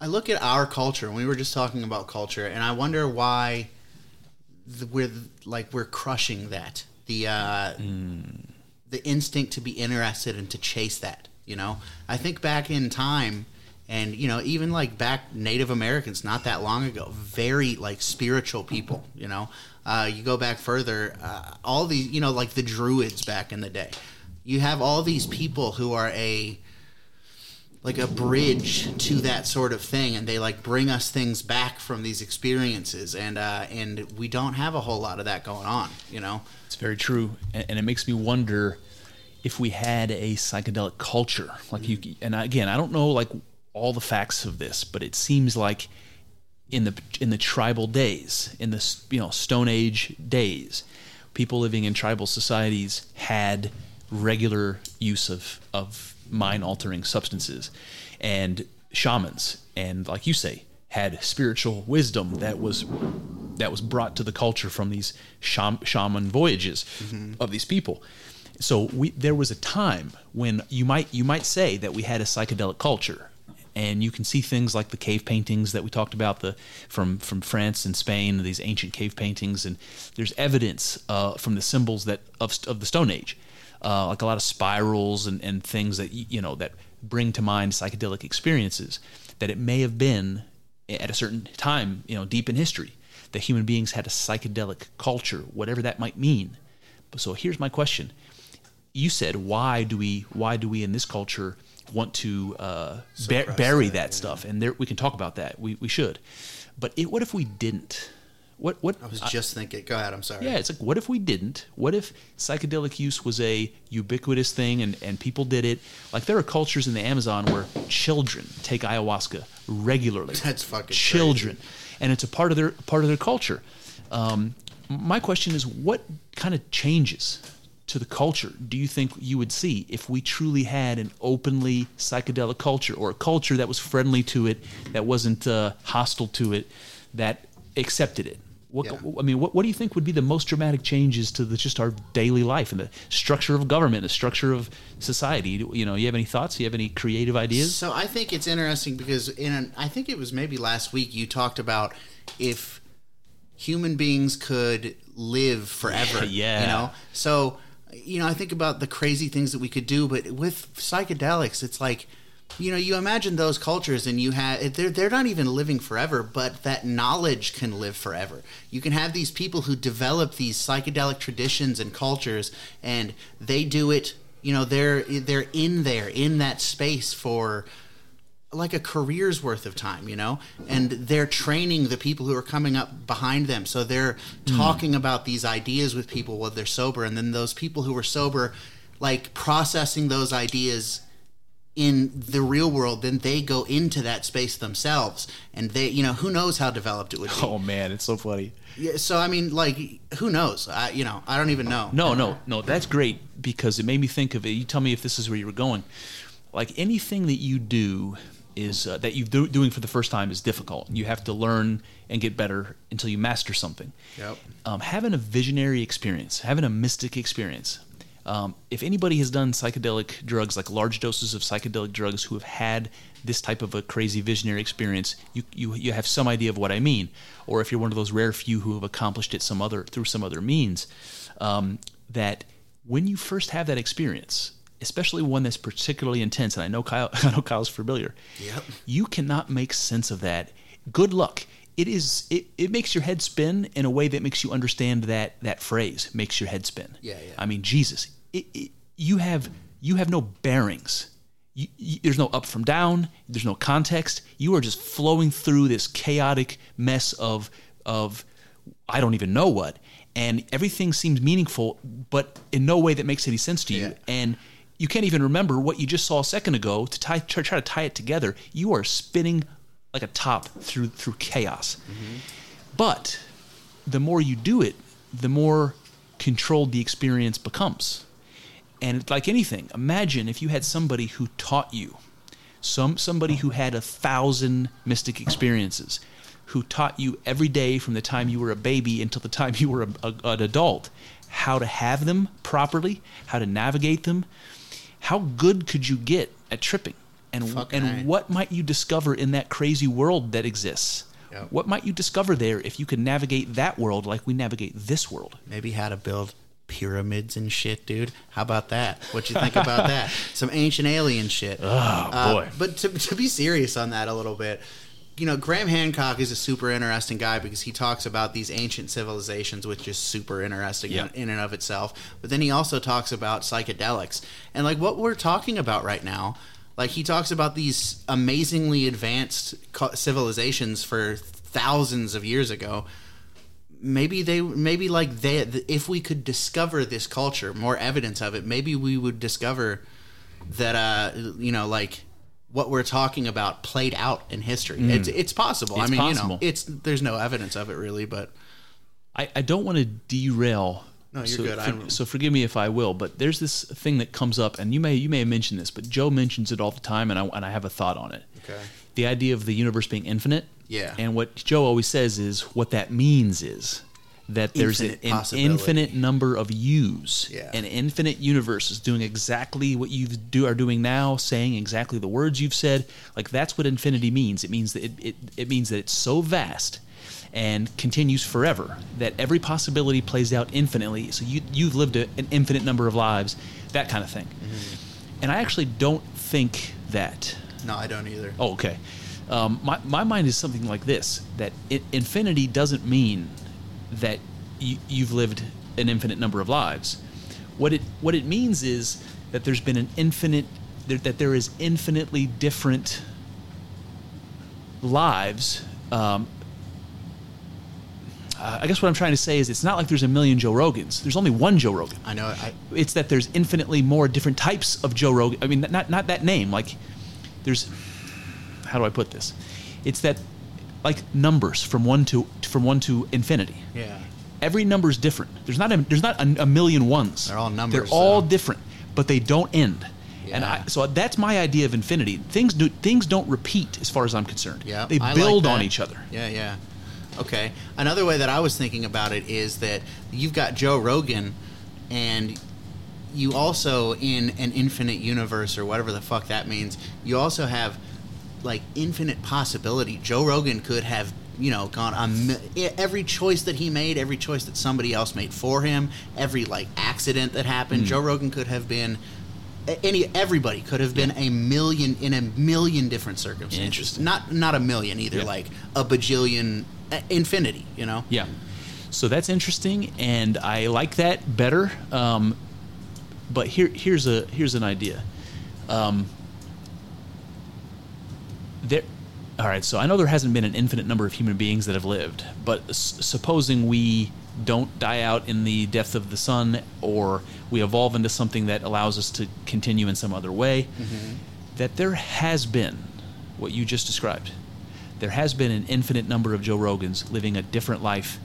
I look at our culture, and we were just talking about culture, and I wonder why th- we're like we're crushing that the uh, the instinct to be interested and to chase that. You know, I think back in time, and you know even like back Native Americans not that long ago, very like spiritual people. You know, uh, you go back further, uh, all these you know like the Druids back in the day. You have all these people who are a like a bridge to that sort of thing and they like bring us things back from these experiences and uh and we don't have a whole lot of that going on you know It's very true, and, and it makes me wonder if we had a psychedelic culture, like you. And again, I don't know like all the facts of this, but it seems like in the in the tribal days, in the you know Stone Age days, people living in tribal societies had regular use of of mind altering substances, and shamans, and like you say, had spiritual wisdom that was that was brought to the culture from these sham- shaman voyages mm-hmm. of these people. So we there was a time when you might you might say that we had a psychedelic culture, and you can see things like the cave paintings that we talked about the from from France and Spain these ancient cave paintings, and there's evidence uh, from the symbols that of of the Stone Age, uh, like a lot of spirals and and things that you know that bring to mind psychedelic experiences that it may have been at a certain time, you know, deep in history, that human beings had a psychedelic culture, whatever that might mean. So here's my question: You said, why do we, why do we in this culture want to uh, ba- bury that, that, yeah. stuff? And there, we can talk about that. We, we should. But it, what if we didn't? What what i was just thinking go ahead i'm sorry yeah, it's like what if we didn't? What if psychedelic use was a ubiquitous thing and, and people did it? Like there are cultures in the Amazon where children take ayahuasca regularly. That's fucking children, and it's a part of their part of their culture. Um, my question is, what kind of changes to the culture do you think you would see if we truly had an openly psychedelic culture or a culture that was friendly to it, that wasn't uh, hostile to it, that accepted it? What, Yeah. I mean, what, what do you think would be the most dramatic changes to the, just our daily life and the structure of government, the structure of society? You know, you have any thoughts? Do You have any creative ideas? So I think it's interesting because in an, I think it was maybe last week you talked about if human beings could live forever. *laughs* Yeah. You know. So you know, I think about the crazy things that we could do, but with psychedelics, it's like you know, you imagine those cultures and you have they're they're not even living forever, but that knowledge can live forever. You can have these people who develop these psychedelic traditions and cultures and they do it, you know, they're they're in there in that space for like a career's worth of time, you know, and they're training the people who are coming up behind them. So they're hmm. talking about these ideas with people while they're sober, and then those people who are sober, like processing those ideas in the real world, then they go into that space themselves, and they, you know, who knows how developed it would be. Oh man, it's so funny. Yeah, so I mean, like, who knows? I, you know, I don't even know. No, no, no. That's great because it made me think of it. You tell me if this is where you were going. Like anything that you do is uh, that you're do, doing for the first time is difficult. You have to learn and get better until you master something. Yep. Um, having a visionary experience, having a mystic experience. Um, if anybody has done psychedelic drugs, like large doses of psychedelic drugs, who have had this type of a crazy visionary experience, you, you you have some idea of what I mean. Or if you're one of those rare few who have accomplished it some other through some other means, um, that when you first have that experience, especially one that's particularly intense, and I know Kyle, *laughs* I know Kyle's familiar. Yep. You cannot make sense of that. Good luck. It is. It, it makes your head spin in a way that makes you understand that that phrase makes your head spin. Yeah, yeah. I mean, Jesus, it, it, you have you have no bearings. You, you, there's no up from down. There's no context. You are just flowing through this chaotic mess of of I don't even know what, and everything seems meaningful, but in no way that makes any sense to you. Yeah. And you can't even remember what you just saw a second ago to tie, try, try to tie it together. You are spinning like a top through through chaos. Mm-hmm. But the more you do it, the more controlled the experience becomes. And like anything, imagine if you had somebody who taught you, some somebody who had a thousand mystic experiences, who taught you every day from the time you were a baby until the time you were a, a- an adult, how to have them properly, how to navigate them. How good could you get at tripping? And Fucking and what might you discover in that crazy world that exists? Yep. What might you discover there if you could navigate that world like we navigate this world? Maybe how to build pyramids and shit, dude. How about that? What you think about that? *laughs* Some ancient alien shit. Oh uh, boy. but to, to be serious on that a little bit, you know, Graham Hancock is a super interesting guy because he talks about these ancient civilizations, which is super interesting Yeah. in, in and of itself. But then he also talks about psychedelics and like what we're talking about right now. Like he talks about these amazingly advanced co- civilizations for thousands of years ago. Maybe they, maybe like they, if we could discover this culture, more evidence of it, maybe we would discover that uh you know like what we're talking about played out in history. It's it's possible. I Mm. It's mean, you know, it's there's no evidence of it really, but I, I don't want to derail. No, you're so, good. for- so forgive me if I will, but there's this thing that comes up, and you may you may have mentioned this, but Joe mentions it all the time, and I and I have a thought on it. Okay. The idea of the universe being infinite. Yeah. And what Joe always says is what that means is that there's Infinite an possibility. infinite number of yous. Yeah. An infinite universe is doing exactly what you do are doing now, saying exactly the words you've said. Like that's what infinity means. It means that it, it, it means that it's so vast and continues forever that every possibility plays out infinitely. So you you've lived a, an infinite number of lives, that kind of thing. And I actually don't think that. no, I don't either. Oh, okay. Um, my, my mind is something like this that it, infinity doesn't mean that you, you've lived an infinite number of lives. What it, what it means is that there's been an infinite, that that there is infinitely different lives. Um, uh, I guess what I'm trying to say is it's not like there's a million Joe Rogans. There's only one Joe Rogan I know. I it's that there's infinitely more different types of Joe Rogan. I mean, not not that name. Like, there's how do I put this? It's that like numbers from one to from one to infinity. yeah. Every number is different. There's not a, there's not a, a million ones. They're all numbers, They're all different, but they don't end. And I, so that's my idea of infinity. Things do things don't repeat as far as I'm concerned. Yeah, they I like build on each other. Yeah, yeah. Okay. Another way that I was thinking about it is that you've got Joe Rogan, and you also in an infinite universe or whatever the fuck that means. You also have like infinite possibility. Joe Rogan could have you know gone on every choice that he made, every choice that somebody else made for him, every like accident that happened. Joe Rogan could have been. Any everybody could have been a million in a million different circumstances. Interesting. Not not a million either, Yeah. like a bajillion, uh, infinity. You know. Yeah. So that's interesting, and I like that better. Um, but here, here's a here's an idea. Um, there, all right. So I know there hasn't been an infinite number of human beings that have lived, but s- supposing we don't die out in the death of the sun, or we evolve into something that allows us to continue in some other way, mm-hmm. that there has been what you just described. There has been an infinite number of Joe Rogans living a different life.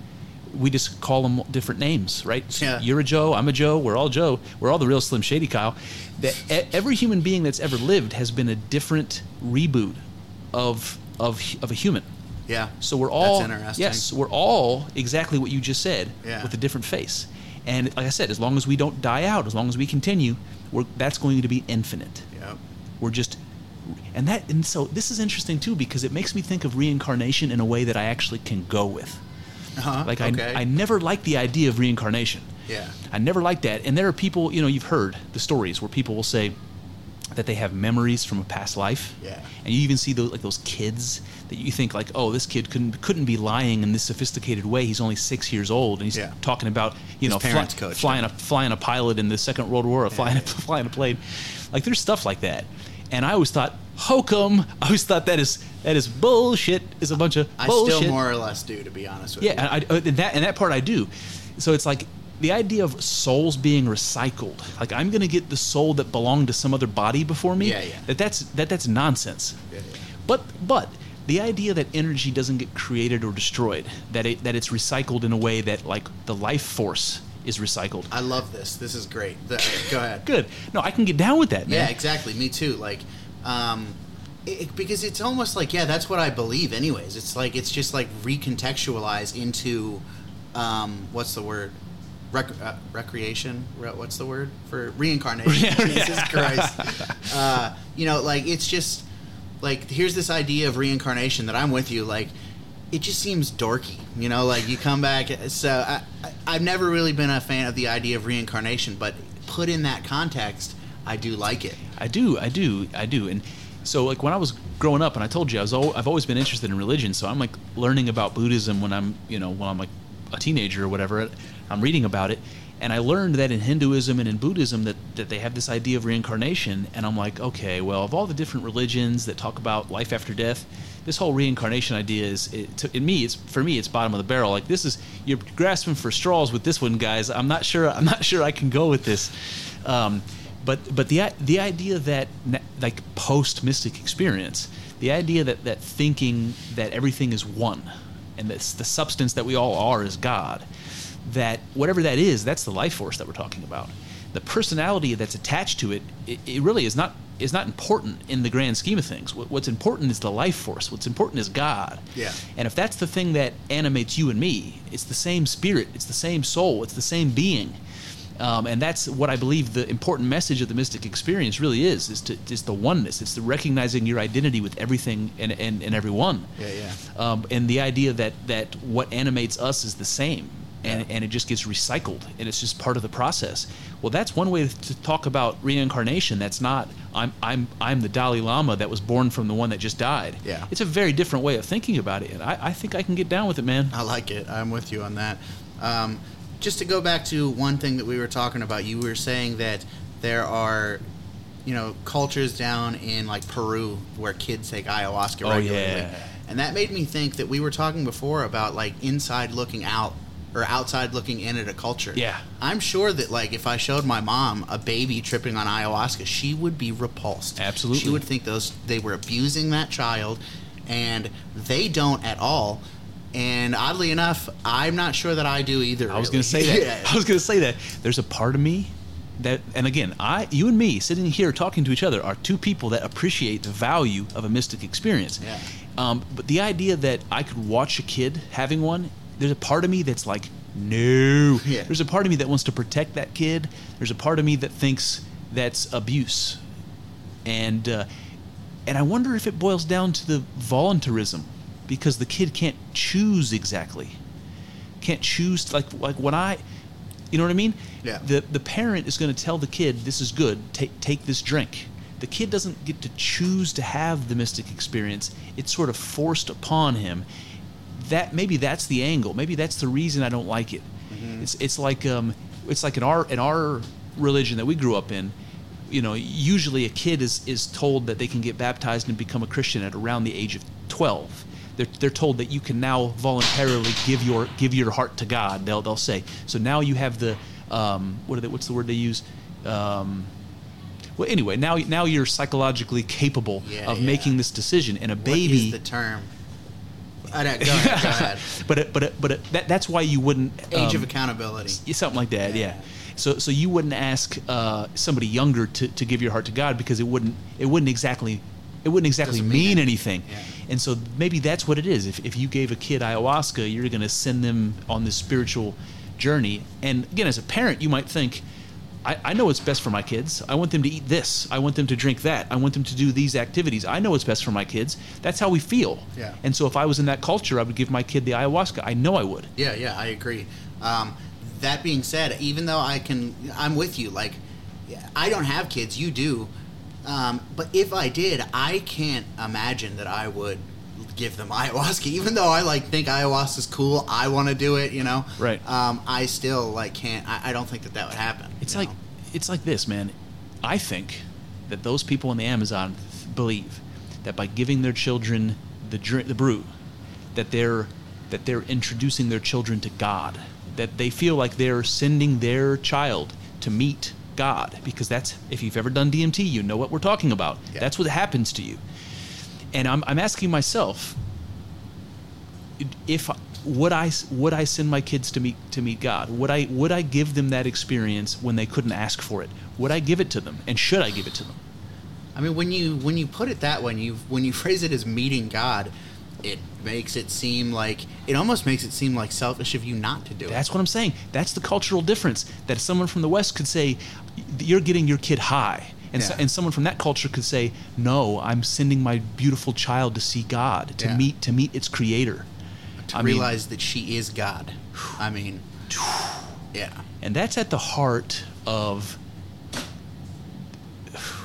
We just call them different names, right? So Yeah. You're a Joe, I'm a Joe, we're all Joe, we're all the real Slim Shady Kyle. That every human being that's ever lived has been a different reboot of of of a human. Yeah. So we're all That's interesting. yes, we're all exactly what you just said Yeah. with a different face. And like I said, as long as we don't die out, as long as we continue, we're, that's going to be infinite. Yep. We're just and that and so this is interesting too because it makes me think of reincarnation in a way that I actually can go with. Uh-huh. Like okay. I I never liked the idea of reincarnation. Yeah. I never liked that. And there are people, you know, you've heard the stories where people will say that they have memories from a past life. Yeah. And you even see those like those kids that you think like, oh, this kid couldn't couldn't be lying in this sophisticated way. He's only six years old, and he's Yeah. talking about you His know parents coached flying a flying a pilot in the Second World War, or flying a, *laughs* flying a plane. Like there's stuff like that. And I always thought hokum. I always thought that is that is bullshit. Is a bunch of I bullshit. still more or less do, to be honest with you. Yeah, and I, and that and that part I do. So it's like the idea of souls being recycled. Like I'm going to get the soul that belonged to some other body before me. Yeah, yeah. That that's that that's nonsense. Yeah, yeah. But but the idea that energy doesn't get created or destroyed, that it that it's recycled in a way that like the life force is recycled. I love this. This is great. The- go ahead. Good. No, I can get down with that, man. Yeah, exactly. Me too. Like, um, it, because it's almost like yeah, that's what I believe. Anyways, it's like it's just like recontextualized into um, what's the word? Rec- uh, recreation. Re- what's the word for *laughs* reincarnation? Jesus Christ. Uh, you know, like it's just like here's this idea of reincarnation that I'm with you. Like, it just seems dorky, you know. Like you come back, so I, I, I've never really been a fan of the idea of reincarnation, but put in that context, I do like it. I do, I do, I do. And so, like when I was growing up, and I told you I was, al- I've always been interested in religion. So I'm like learning about Buddhism when I'm, you know, when I'm like a teenager or whatever. I'm reading about it, and I learned that in Hinduism and in Buddhism that that they have this idea of reincarnation. And I'm like, okay, well, of all the different religions that talk about life after death, this whole reincarnation idea is, it, to, in me, it's for me, it's bottom of the barrel. Like this is you're grasping for straws with this one, guys. I'm not sure. I'm not sure I can go with this. Um, but but the the idea that like post mystic experience, the idea that that thinking that everything is one, and that's the substance that we all are is God, that whatever that is, that's the life force that we're talking about. The personality that's attached to it, it, it really is not is not important in the grand scheme of things. What, what's important is the life force. What's important is God. Yeah. And if that's the thing that animates you and me, it's the same spirit, it's the same soul, it's the same being. Um, and that's what I believe the important message of the mystic experience really is: is to is the oneness. It's the recognizing your identity with everything and, and, and everyone. Yeah, yeah. Um, and the idea that that what animates us is the same, and, and it just gets recycled, and it's just part of the process. Well, that's one way to talk about reincarnation. That's not I'm I'm I'm the Dalai Lama that was born from the one that just died. Yeah. it's a very different way of thinking about it, and I, I think I can get down with it, man. I like it. I'm with you on that. Um, just to go back to one thing that we were talking about, you were saying that there are, you know, cultures down in like Peru where kids take ayahuasca Oh, regularly, yeah. and that made me think that we were talking before about like inside looking out or outside looking in at a culture. Yeah. I'm sure that like if I showed my mom a baby tripping on ayahuasca, she would be repulsed. Absolutely. she would think those they were abusing that child, and they don't at all. And oddly enough, I'm not sure that I do either. I was really. going to say that. Yeah. *laughs* *laughs* I was going to say that. There's a part of me that, and again, I, you and me, sitting here talking to each other, are two people that appreciate the value of a mystic experience. Yeah. Um, but the idea that I could watch a kid having one, there's a part of me that's like, no. Yeah. There's a part of me that wants to protect that kid. There's a part of me that thinks that's abuse, and uh, and I wonder if it boils down to the voluntarism, because the kid can't choose exactly can't choose like like when I you know what I mean? Yeah. The the parent is going to tell the kid this is good. Take take this drink. The kid doesn't get to choose to have the mystic experience. It's sort of forced upon him. That maybe that's the angle. Maybe that's the reason I don't like it. It's it's like um it's like in our in our religion that we grew up in. You know, usually a kid is is told that they can get baptized and become a Christian at around the age of twelve they're, they're told that you can now voluntarily give your give your heart to God. They'll they'll say so. Now you have the um, what are they, what's the word they use? Um, well, anyway, now now you're psychologically capable Yeah, of yeah. making this decision, and a baby. is the term? I don't, go ahead. Go ahead. *laughs* but it, but it, but it, that, that's why you wouldn't Age um, of accountability. something like that. Yeah. Yeah. So so you wouldn't ask uh, somebody younger to, to give your heart to God because it wouldn't it wouldn't exactly it wouldn't exactly Doesn't mean, mean anything. Yeah. And so maybe that's what it is. If if you gave a kid ayahuasca, you're going to send them on this spiritual journey. And again, as a parent, you might think. I, I know what's best for my kids. I want them to eat this. I want them to drink that. I want them to do these activities. I know what's best for my kids. That's how we feel. Yeah. And so if I was in that culture, I would give my kid the ayahuasca. I know I would. Yeah, yeah, I agree. Um, that being said, even though I can, I'm with you. Like, I don't have kids. You do. Um, but if I did, I can't imagine that I would give them ayahuasca. *laughs* Even though I like think ayahuasca is cool, I want to do it. You know, Right. Um, I still like can't. I, I don't think that that would happen. It's like know? it's like this, man. I think that those people in the Amazon believe that by giving their children the drink, the brew, that they're that they're introducing their children to God. That they feel like they're sending their child to meet God because that's if you've ever done DMT, you know what we're talking about. Yeah. That's what happens to you. And I'm I'm asking myself if would I would I send my kids to meet to meet God? Would I would I give them that experience when they couldn't ask for it? Would I give it to them? And should I give it to them? I mean, when you when you put it that way, when you when you *laughs* phrase it as meeting God, it makes it seem like it almost makes it seem like selfish of you not to do it. That's what I'm saying. That's the cultural difference. That someone from the West could say, "You're getting your kid high," and so, and someone from that culture could say, "No, I'm sending my beautiful child to see God, to Yeah. meet to meet its Creator." to I mean- realize that she is God. I mean, *sighs* yeah, and that's at the heart of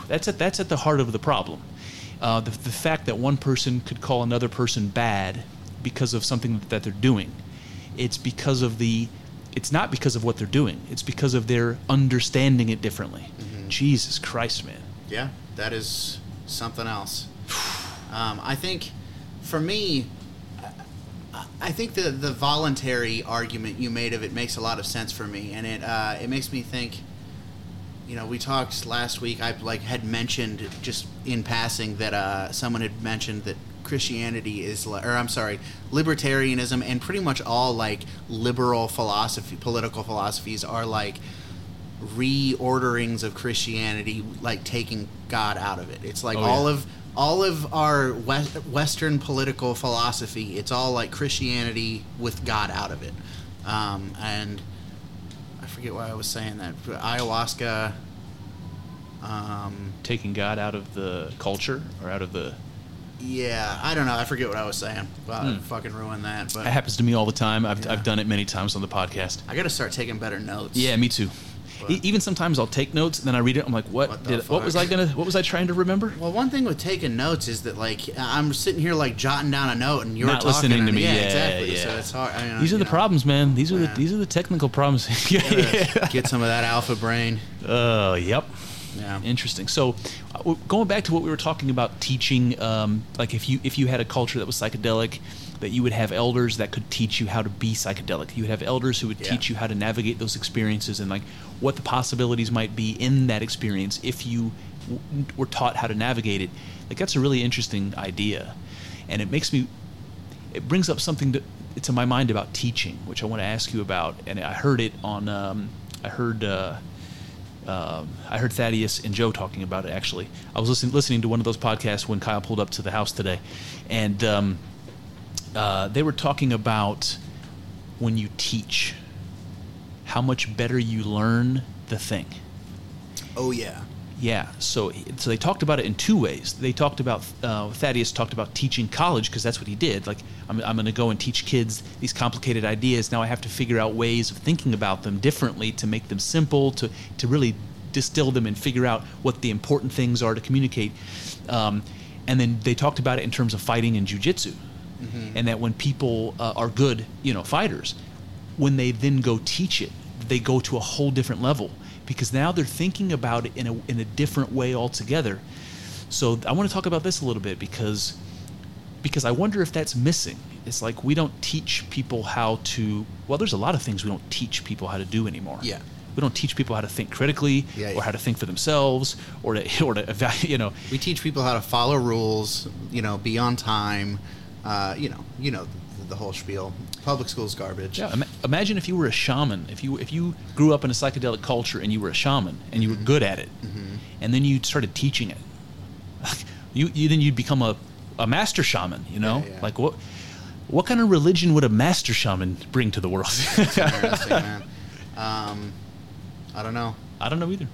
that's at that's at the heart of the problem. Uh, the, the fact that one person could call another person bad because of something that they're doing, it's because of the, it's not because of what they're doing. It's because of their understanding it differently. Jesus Christ, man. yeah, that is something else. Um, I think, for me, I- think the the voluntary argument you made of it makes a lot of sense for me, and it uh, it makes me think. You know, we talked last week. I like had mentioned just in passing that uh, someone had mentioned that Christianity is, or I'm sorry, libertarianism and pretty much all like liberal philosophy, political philosophies are like reorderings of Christianity, like taking God out of it. It's like Oh, all yeah. of all of our West, Western political philosophy. It's all like Christianity with God out of it. Um, and I forget why I was saying that. Ayahuasca. Um, Taking God out of the culture or out of the. yeah, I don't know. I forget what I was saying. Well, I Hmm. fucking ruined that. But That happens to me all the time. I've, Yeah. I've done it many times on the podcast. I got to start taking better notes. Yeah, me too. But- E- Even sometimes I'll take notes and then I read it. I'm like, what? What the did, what was I fuck? gonna? What was I trying to remember? Well, one thing with taking notes is that like I'm sitting here like jotting down a note and you're Not talking listening to and- me. Yeah, Yeah, exactly. yeah. So it's hard. I mean, These are you the know, problems, man. These are Yeah. the these are the technical problems. *laughs* gotta Get some of that alpha brain. Uh, yep. Yeah. Interesting. So, uh, w- going back to what we were talking about teaching, um, like if you if you had a culture that was psychedelic, that you would have elders that could teach you how to be psychedelic. You would have elders who would Yeah. teach you how to navigate those experiences and like what the possibilities might be in that experience if you w- were taught how to navigate it. Like that's a really interesting idea, and it makes me it brings up something to, to my mind about teaching, which I want to ask you about. And I heard it on, um, I heard, uh, um, I heard Thaddeus and Joe talking about it. Actually, I was listening listening to one of those podcasts when Kyle pulled up to the house today, and um, uh, they were talking about when you teach, how much better you learn the thing. Oh yeah. Yeah, so so they talked about it in two ways. They talked about uh, Thaddeus talked about teaching college because that's what he did. Like I'm, I'm going to go and teach kids these complicated ideas. Now I have to figure out ways of thinking about them differently to make them simple, to to really distill them and figure out what the important things are to communicate. Um, and then they talked about it in terms of fighting and jujitsu, and that when people uh, are good, you know, fighters, when they then go teach it, they go to a whole different level because now they're thinking about it in a, in a different way altogether. So I want to talk about this a little bit because because I wonder if that's missing. It's like we don't teach people how to. Well, there's a lot of things we don't teach people how to do anymore. Yeah. We don't teach people how to think critically, Yeah, or how to think for themselves, or to *laughs* or to evaluate. You know, We teach people how to follow rules. You know, be on time. Uh, you know, you know the, the whole spiel. Public school's garbage. Yeah, ima- imagine if you were a shaman. If you if you grew up in a psychedelic culture and you were a shaman and you were good at it, and then you started teaching it, *laughs* you, you then you'd become a, a master shaman. You know, Yeah, yeah. like what what kind of religion would a master shaman bring to the world? *laughs* Um, I don't know. I don't know either.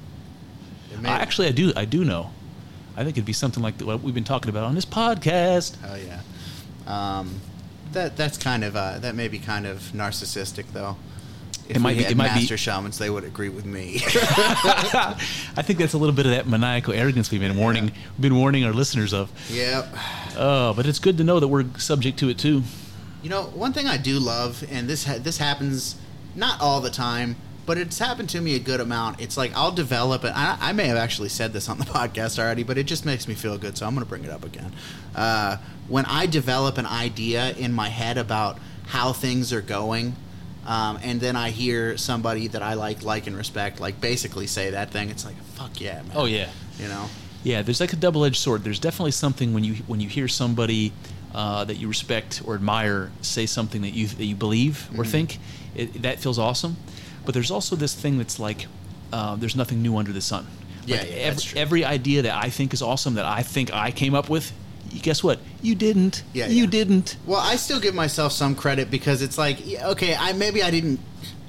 May- I, actually, I do. I do know. I think it'd be something like what we've been talking about on this podcast. Oh yeah. Um, that that's kind of uh, that may be kind of narcissistic though. If It might we be- had it might be- master shamans, they would agree with me. *laughs* *laughs* I think that's a little bit of that maniacal arrogance we've been warning, we've been warning our listeners of. yep. Oh, but it's good to know that we're subject to it too. You know, one thing I do love, and this ha- this happens not all the time, but it's happened to me a good amount. It's like I'll develop it. I, I may have actually said this on the *laughs* podcast already, but it just makes me feel good, so I'm going to bring it up again. Uh, when I develop an idea in my head about how things are going, um, and then I hear somebody that I like, like and respect, like basically say that thing, it's like, fuck yeah, man. Oh yeah, You know? yeah. There's like a double-edged sword. There's definitely something when you when you hear somebody uh, that you respect or admire say something that you that you believe or think, it, that feels awesome. But there's also this thing that's like, uh, there's nothing new under the sun. Yeah, Like yeah, every, that's true. every idea that I think is awesome that I think I came up with, guess what? You didn't. Yeah, you yeah. didn't. Well, I still give myself some credit because it's like, okay, I maybe I didn't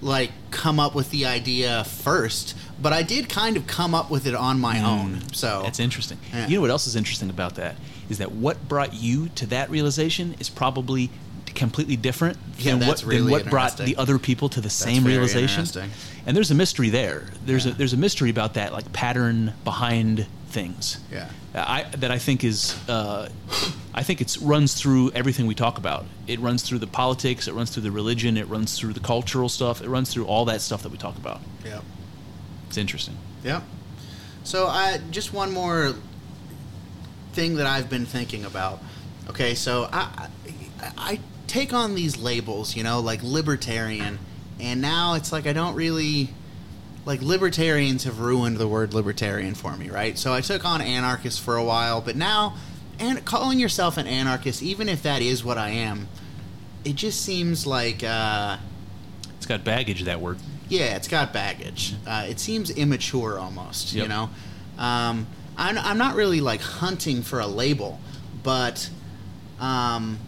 like come up with the idea first, but I did kind of come up with it on my own. So That's interesting. Yeah. You know what else is interesting about that is that what brought you to that realization is probably completely different Yeah, than what really than what brought the other people to the same very realization. And there's a mystery there. There's Yeah. a there's a mystery about that like pattern behind things. Yeah. I that I think is uh, I think it runs through everything we talk about. It runs through the politics. It runs through the religion. It runs through the cultural stuff. It runs through all that stuff that we talk about. Yep. It's interesting. Yeah. So I just one more thing that I've been thinking about. Okay, so I I, I take on these labels, you know, like libertarian, and now it's like I don't really like libertarians have ruined the word libertarian for me, right? So I took on anarchist for a while, but now and calling yourself an anarchist, even if that is what I am, it just seems like uh It's got baggage that word. yeah, it's got baggage. Uh, it seems immature almost, you know? Um, I'm, I'm not really like hunting for a label, but um,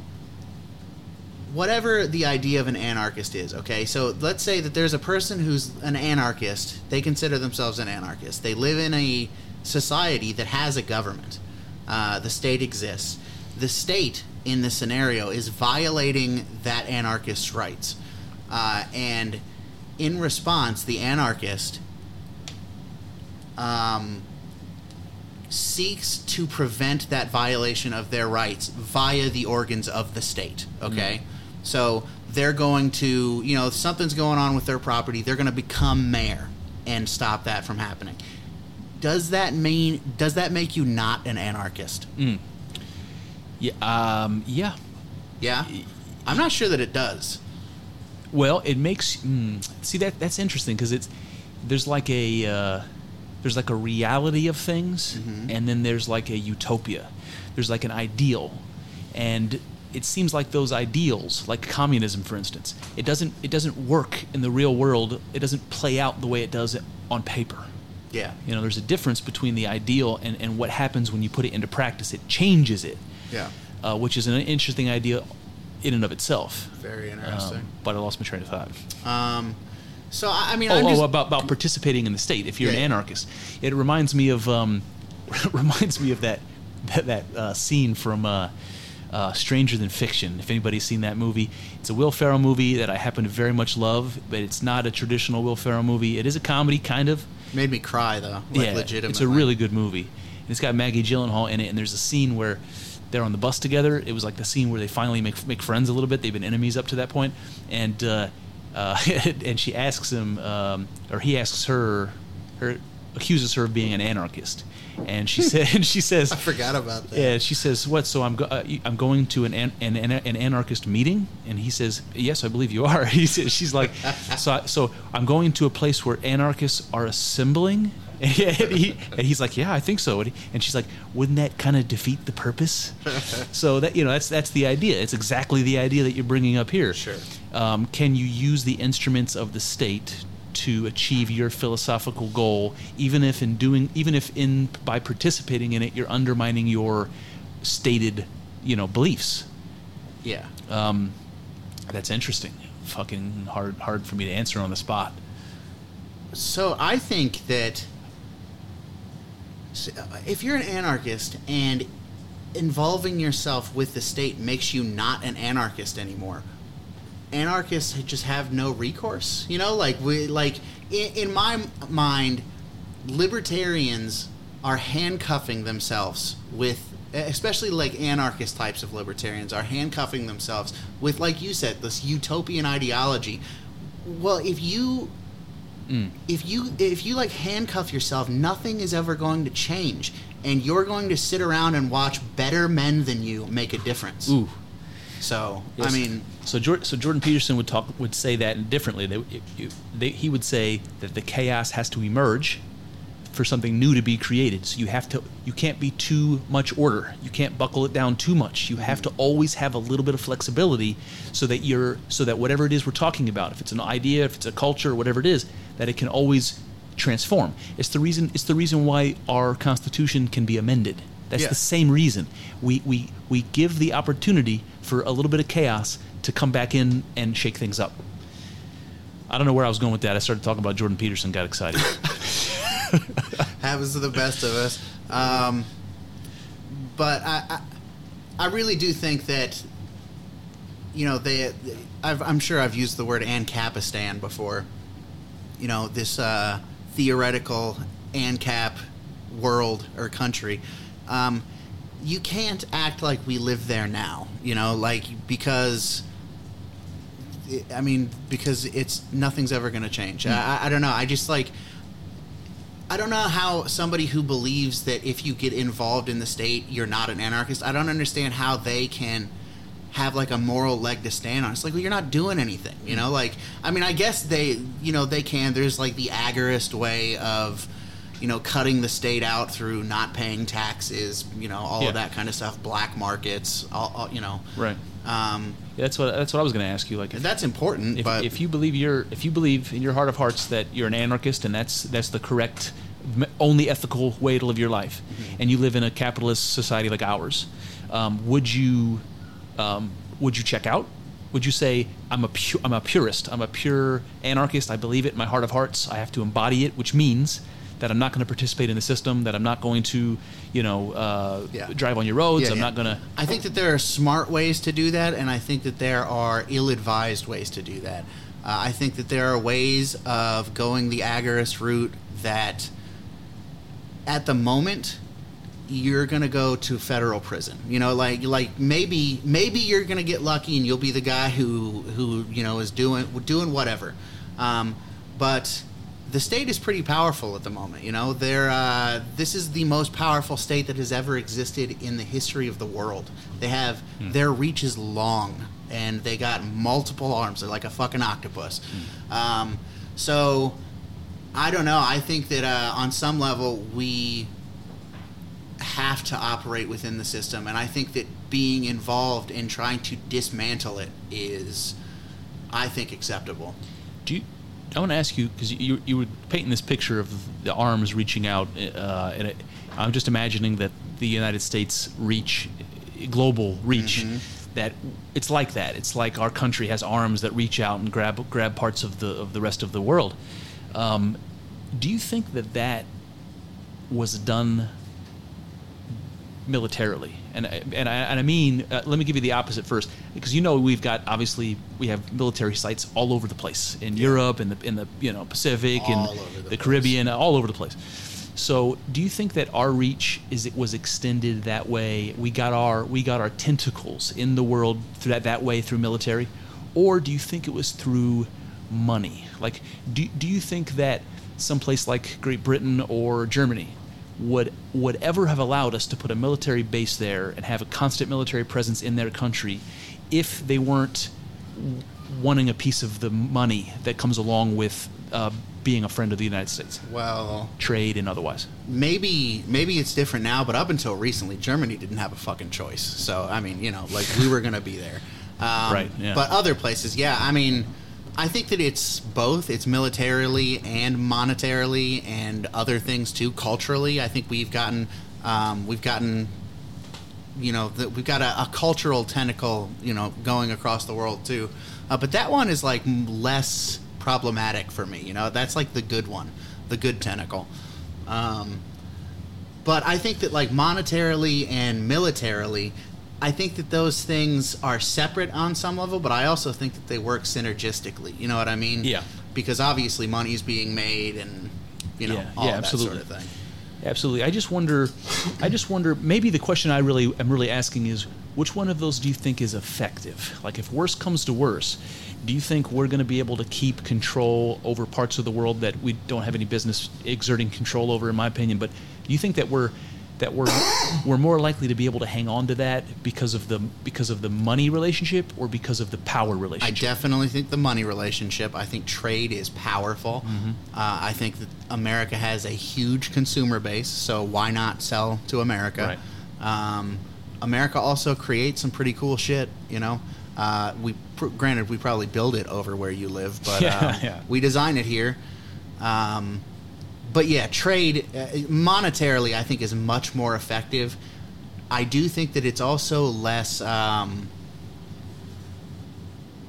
whatever the idea of an anarchist is, okay? So let's say that there's a person who's an anarchist. They consider themselves an anarchist. They live in a society that has a government. Uh, the state exists. The state, in this scenario, is violating that anarchist's rights. Uh, and in response, the anarchist um, seeks to prevent that violation of their rights via the organs of the state. Okay, so they're going to, you know, if something's going on with their property, they're going to become mayor and stop that from happening. Does that mean? Does that make you not an anarchist? Yeah. Um, yeah. Yeah, I'm not sure that it does. Well, it makes mm, see that that's interesting because it's there's like a uh, there's like a reality of things, and then there's like a utopia. There's like an ideal, and it seems like those ideals, like communism, for instance, it doesn't it doesn't work in the real world. It doesn't play out the way it does on paper. Yeah, You know, there's a difference between the ideal and, and what happens when you put it into practice. It changes it, yeah, uh, which is an interesting idea in and of itself. very Um, interesting. but I lost my train of thought. Um, so I, mean, Oh, I'm just, oh about, about participating in the state. If you're Yeah, an anarchist, it reminds me of um, *laughs* reminds me of that that, that uh, scene from uh, uh, Stranger Than Fiction. If anybody's seen that movie, it's a Will Ferrell movie that I happen to very much love, but it's not a traditional Will Ferrell movie. It is a comedy, kind of. made me cry though. Like yeah, legitimately. it's a really good movie. And it's got Maggie Gyllenhaal in it, and there's a scene where they're on the bus together. It was like the scene where they finally make make friends a little bit. They've been enemies up to that point, and uh, *laughs* uh, *laughs* and she asks him, um, or he asks her, her accuses her of being an anarchist, and she *laughs* said, and she says, I forgot about that. yeah, she says, "What? So I'm go- uh, I'm going to an, an an an anarchist meeting?" And he says, "Yes, I believe you are." *laughs* He says, "She's like, so I, so I'm going to a place where anarchists are assembling." *laughs* And, he, and he's like, "Yeah, I think so." And, he- and she's like, "Wouldn't that kind of defeat the purpose?" so that you know, that's that's the idea. It's exactly the idea that you're bringing up here. Sure. Um, can you use the instruments of the state to achieve your philosophical goal, even if in doing, even if in by participating in it, you're undermining your stated, you know, beliefs? Yeah. Um, that's interesting. Fucking hard, hard for me to answer on the spot. So I think that if you're an anarchist and involving yourself with the state makes you not an anarchist anymore, anarchists just have no recourse. You know, like we like in, in my mind, libertarians are handcuffing themselves with especially like anarchist types of libertarians are handcuffing themselves with like you said this utopian ideology well if you mm. if you if you like handcuff yourself nothing is ever going to change and you're going to sit around and watch better men than you make a difference Ooh. So i mean so Jordan, so Jordan Peterson would talk would say that differently. They, you- they, he would say that the chaos has to emerge for something new to be created. So you have to you can't be too much order. You can't buckle it down too much. You have to always have a little bit of flexibility so that you're so that whatever it is we're talking about, if it's an idea, if it's a culture, whatever it is, that it can always transform. It's the reason it's the reason why our constitution can be amended. That's Yeah. the same reason. We, we we give the opportunity for a little bit of chaos to come back in and shake things up. I don't know where I was going with that. I started talking about Jordan Peterson, got excited. *laughs* happens to the best of us. Um, but I, I, I really do think that you know, they, I've, I'm sure I've used the word Ancapistan before. You know, this uh, theoretical ANCAP world or country. Um, you can't act like we live there now, you know, like because. I mean, because it's nothing's ever going to change. Hmm. I, I don't know. I just like. I don't know how somebody who believes that if you get involved in the state, you're not an anarchist. I don't understand how they can have like a moral leg to stand on. It's like, well, you're not doing anything, you hmm. know. Like, I mean, I guess they, you know, they can. There's like the agorist way of, you know, cutting the state out through not paying taxes, you know, all Yeah. of that kind of stuff, black markets, all, all you know. Right. Um, Yeah, that's what that's what I was going to ask you. Like, if, that's important, if, but if you believe you're if you believe in your heart of hearts that you're an anarchist and that's that's the correct only ethical way to live your life Mm-hmm. and you live in a capitalist society like ours um, would you um, would you check out would you say I'm a pu- I'm a purist I'm a pure anarchist I believe it in my heart of hearts I have to embody it which means that I'm not going to participate in the system that I'm not going to you know uh, Yeah. drive on your roads Yeah, I'm yeah. not going to I think that there are smart ways to do that, and I think that there are ill-advised ways to do that. Uh, I think that there are ways of going the agorist route that, at the moment, you're gonna go to federal prison. You know, like like maybe maybe you're gonna get lucky and you'll be the guy who who you know is doing doing whatever. Um, but the state is pretty powerful at the moment. You know, they're uh, this is the most powerful state that has ever existed in the history of the world. They have their reach is long, and they got multiple arms. They're like a fucking octopus. Um, so I don't know. I think that uh, on some level we have to operate within the system, and I think that being involved in trying to dismantle it is, I think, acceptable. Do you, I want to ask you because you you were painting this picture of the arms reaching out, uh, and it, I'm just imagining that the United States reach, global reach, that it's like that. It's like our country has arms that reach out and grab grab parts of the of the rest of the world. Um, do you think that that was done militarily. And I- and I, and I mean, uh, let me give you the opposite first, because you know we've got obviously we have military sites all over the place in Europe, in the in the you know Pacific, All and the the. Caribbean, all over the place. So, do you think that our reach is it was extended that way? We got our we got our tentacles in the world through that that way through military, or do you think it was through money? Like, do do you think that someplace like Great Britain or Germany would would ever have allowed us to put a military base there and have a constant military presence in their country if they weren't wanting a piece of the money that comes along with uh, being a friend of the United States, Well, trade and otherwise. maybe maybe it's different now, but up until recently, Germany didn't have a fucking choice. So I mean, you know, like we were gonna be there. *laughs* Um, Right, yeah. But other places, yeah. I mean, I think that it's both. It's militarily and monetarily, and other things too. Culturally, I think we've gotten um, we've gotten you know that we've got a, a cultural tentacle you know going across the world too uh, but that one is like less problematic for me you know that's like the good one the good tentacle um, but i think that like monetarily and militarily i think that those things are separate on some level but i also think that they work synergistically you know what i mean Yeah. because obviously money is being made and you know Yeah, all yeah, of that absolutely. sort of thing Absolutely. I just wonder. I just wonder. Maybe the question I really am really asking is, which one of those do you think is effective? Like, if worse comes to worse, do you think we're going to be able to keep control over parts of the world that we don't have any business exerting control over? In my opinion, but do you think that we're that we're *coughs* we're more likely to be able to hang on to that because of the because of the money relationship or because of the power relationship. I definitely think the money relationship. I think trade is powerful. Mm-hmm. Uh, I think that America has a huge consumer base, so why not sell to America? Um, America also creates some pretty cool shit. You know, uh, we pr- granted we probably build it over where you live, but *laughs* Yeah, um, yeah. we design it here. Um, but yeah, trade uh, monetarily, I think, is much more effective. I do think that it's also less. Um,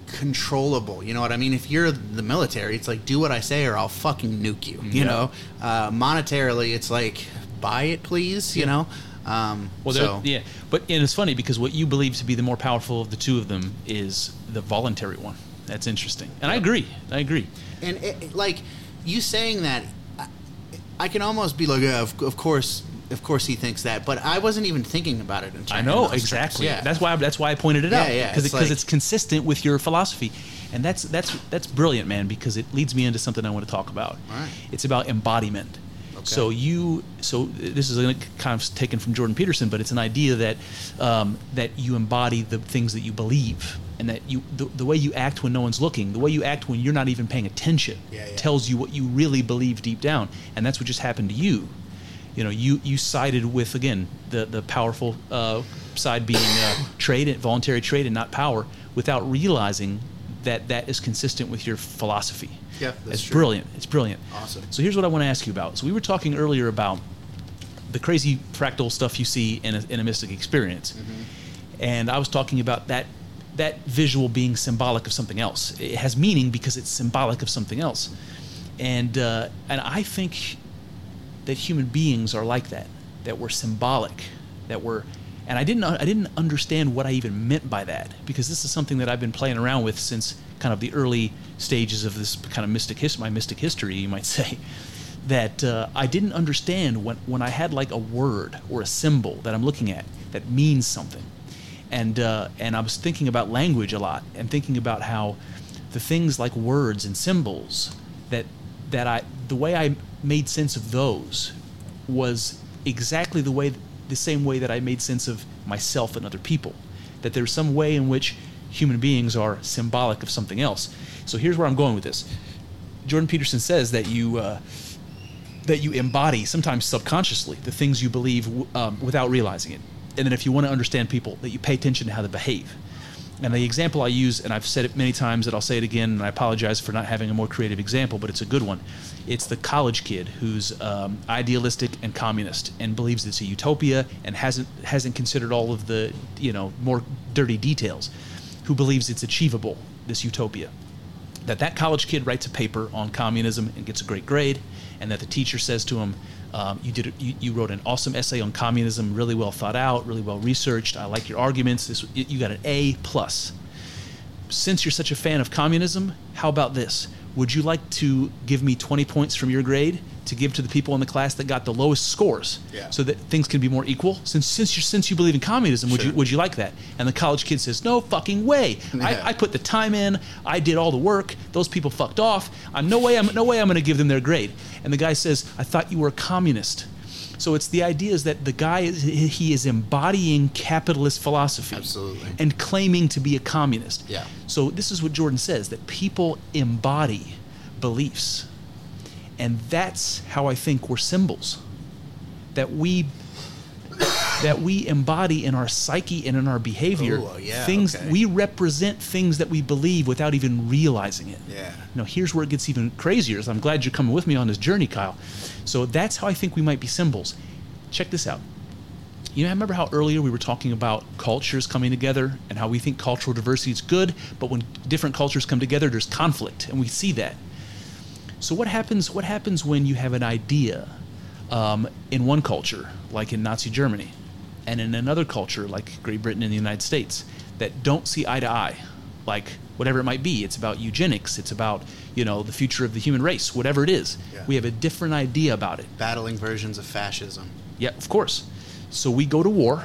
controllable. You know what I mean? If you're the military, it's like do what I say or I'll fucking nuke you. You Yeah. know, uh, monetarily, it's like buy it, please. You know, Um, Well, so yeah, but and it's funny because what you believe to be the more powerful of the two of them is the voluntary one. That's interesting, and I agree. I agree. and it, it- like you saying that, I, I can almost be like, yeah, of, of course, of course he thinks that, but I wasn't even thinking about it. In I know exactly. Yeah, That's why. That's why I pointed it Yeah, out. yeah, Because it's because like- it's consistent with your philosophy, and that's that's that's brilliant, man. Because it leads me into something I want to talk about. Right. It's about embodiment. Okay. So you, so this is kind of taken from Jordan Peterson, but it's an idea that um, that you embody the things that you believe, and that you the, the way you act when no one's looking, the way you act when you're not even paying attention, Yeah, yeah. tells you what you really believe deep down, and that's what just happened to you. You know, you you sided with again the the powerful uh, side being uh, *coughs* trade, and voluntary trade, and not power, without realizing that that is consistent with your philosophy. Yeah, that's it's true. brilliant. It's brilliant. Awesome. So here's what I want to ask you about. So we were talking earlier about the crazy fractal stuff you see in a, in a mystic experience, Mm-hmm. and I was talking about that that visual being symbolic of something else. It has meaning because it's symbolic of something else, and uh, and I think that human beings are like that. That we're symbolic. That we're and I didn't I didn't understand what I even meant by that because this is something that I've been playing around with since kind of the early stages of this kind of mystic his, my mystic history, you might *laughs* say. That uh, I didn't understand when when I had like a word or a symbol that I'm looking at that means something, and uh, and I was thinking about language a lot and thinking about how the things like words and symbols that that I the way I made sense of those was exactly the way the same way that I made sense of myself and other people. That there's some way in which human beings are symbolic of something else. So here's where I'm going with this. Jordan Peterson says that you uh, that you embody sometimes subconsciously the things you believe um, without realizing it and then if you want to understand people that you pay attention to how they behave and the example I use, and I've said it many times, that I'll say it again, and I apologize for not having a more creative example, but it's a good one. It's the college kid who's um, idealistic and communist and believes it's a utopia and hasn't hasn't considered all of the you know more dirty details. Who believes it's achievable, this utopia? that that college kid writes a paper on communism and gets a great grade, and that the teacher says to him, um, "You did. You, you wrote an awesome essay on communism, really well thought out, really well researched. I like your arguments. This, you got an A plus. Since you're such a fan of communism, how about this? Would you like to give me 20 points from your grade to give to the people in the class that got the lowest scores, Yeah. so that things can be more equal? Since since you since you believe in communism, would you would you like that?" And the college kid says, "No fucking way. Yeah. I, I put the time in. I did all the work. Those people fucked off. I'm no way. I'm no way. I'm going to give them their grade." And the guy says, "I thought you were a communist." So it's the idea is that the guy is he is embodying capitalist philosophy, Absolutely. and claiming to be a communist. Yeah. So this is what Jordan says that people embody beliefs, and that's how I think we're symbols. That we that we embody in our psyche and in our behavior Ooh, yeah, things okay. we represent things that we believe without even realizing it. Yeah. Now here's where it gets even crazier. So I'm glad you're coming with me on this journey, Kyle. So that's how I think we might be symbols. Check this out. You know, I remember how earlier we were talking about cultures coming together and how we think cultural diversity is good, but when different cultures come together, there's conflict, and we see that. So what happens? What happens when you have an idea um, in one culture, like in Nazi Germany, and in another culture, like Great Britain and the United States, that don't see eye to eye, like whatever it might be? It's about eugenics. It's about you know the future of the human race. Whatever it is, Yeah. we have a different idea about it. Battling versions of fascism. Yeah, of course. So we go to war.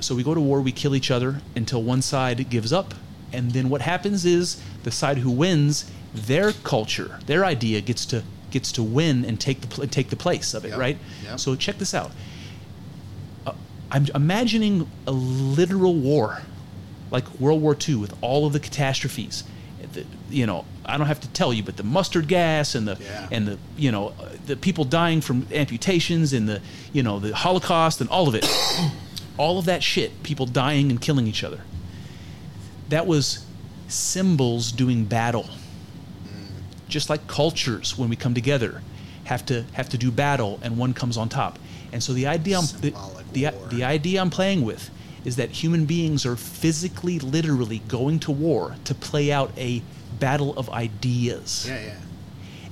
So we go to war, we kill each other until one side gives up. And then what happens is the side who wins, their culture, their idea gets to gets to win and take the pl- take the place of it, Yep, right? yep. So check this out. Uh, I'm imagining a literal war, like World War II, with all of the catastrophes. The, you know, I don't have to tell you, but the mustard gas and the Yeah. and the you know uh, the people dying from amputations and the you know the Holocaust and all of it, *coughs* all of that shit, people dying and killing each other. That was symbols doing battle just like cultures when we come together have to have to do battle and one comes on top and so the idea I'm, the, the, the idea i'm playing with is that human beings are physically literally going to war to play out a battle of ideas Yeah, yeah.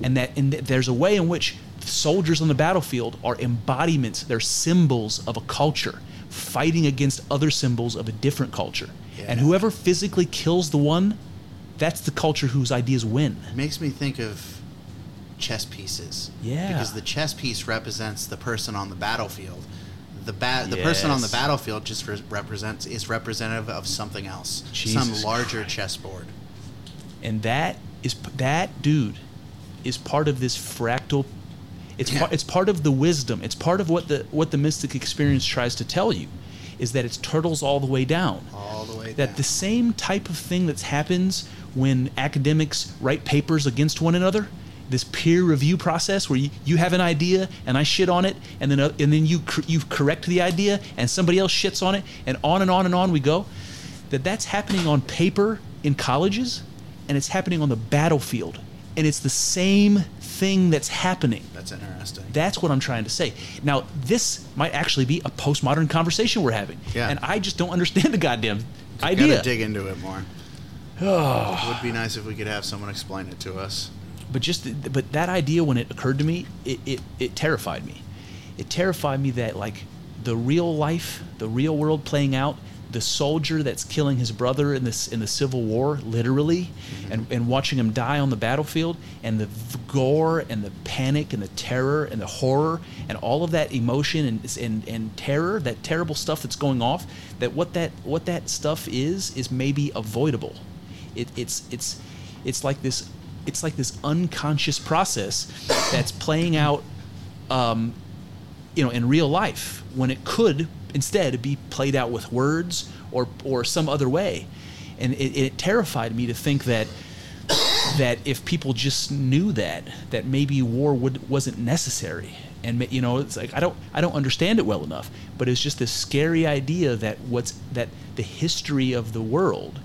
and that and that there's a way in which soldiers on the battlefield are embodiments, they're symbols of a culture fighting against other symbols of a different culture. And whoever physically kills the one, that's the culture whose ideas win. Makes me think of chess pieces. Yeah. Because the chess piece represents the person on the battlefield. The the person on the battlefield just re- represents is representative of something else, Jesus some larger chessboard. and that is that dude is part of this fractal it's Yeah. part it's part of the wisdom it's part of what the what the mystic experience tries to tell you is that it's turtles all the way down All the way that down. the same type of thing that happens when academics write papers against one another this peer review process where you, you have an idea and I shit on it and then uh, and then you you correct the idea and somebody else shits on it and on and on and on we go that that's happening on paper in colleges and it's happening on the battlefield and it's the same thing that's happening That's interesting. that's what I'm trying to say. Now, this might actually be a postmodern conversation we're having. Yeah. And I just don't understand the goddamn Gotta idea. dig into it more. It *sighs* would be nice if we could have someone explain it to us. But just but that idea when it occurred to me, it, it, it terrified me. It terrified me that like the real life, the real world playing out, the soldier that's killing his brother in this in the Civil War, literally, mm-hmm. and, and watching him die on the battlefield, and the gore and the panic and the terror and the horror and all of that emotion and, and and terror, that terrible stuff that's going off, that what that what that stuff is is maybe avoidable. It, it's it's it's like this it's like this unconscious process that's playing out um, you know in real life when it could instead be played out with words or or some other way. And it, it terrified me to think that that if people just knew that that maybe war would wasn't necessary. And you know it's like I don't I don't understand it well enough but it's just this scary idea that what's that the history of the world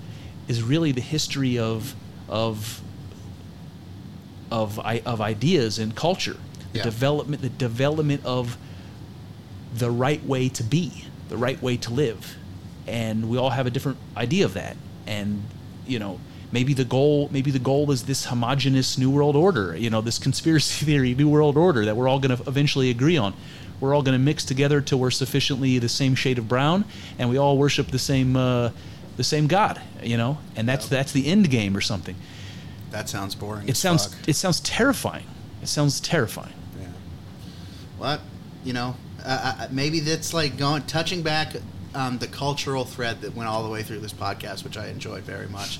is really the history of of of of ideas and culture. The Yeah. development the development of the right way to be the right way to live. And we all have a different idea of that. And you know maybe the goal maybe the goal is this homogenous new world order you know this conspiracy *laughs* theory new world order that we're all going to eventually agree on. We're all going to mix together till we're sufficiently the same shade of brown and we all worship the same uh, the same god you know and that's that's the end game or something That sounds boring. it sounds fuck. it sounds terrifying it sounds terrifying Yeah. What you know, uh, uh, maybe that's like going touching back um, the cultural thread that went all the way through this podcast, which I enjoyed very much.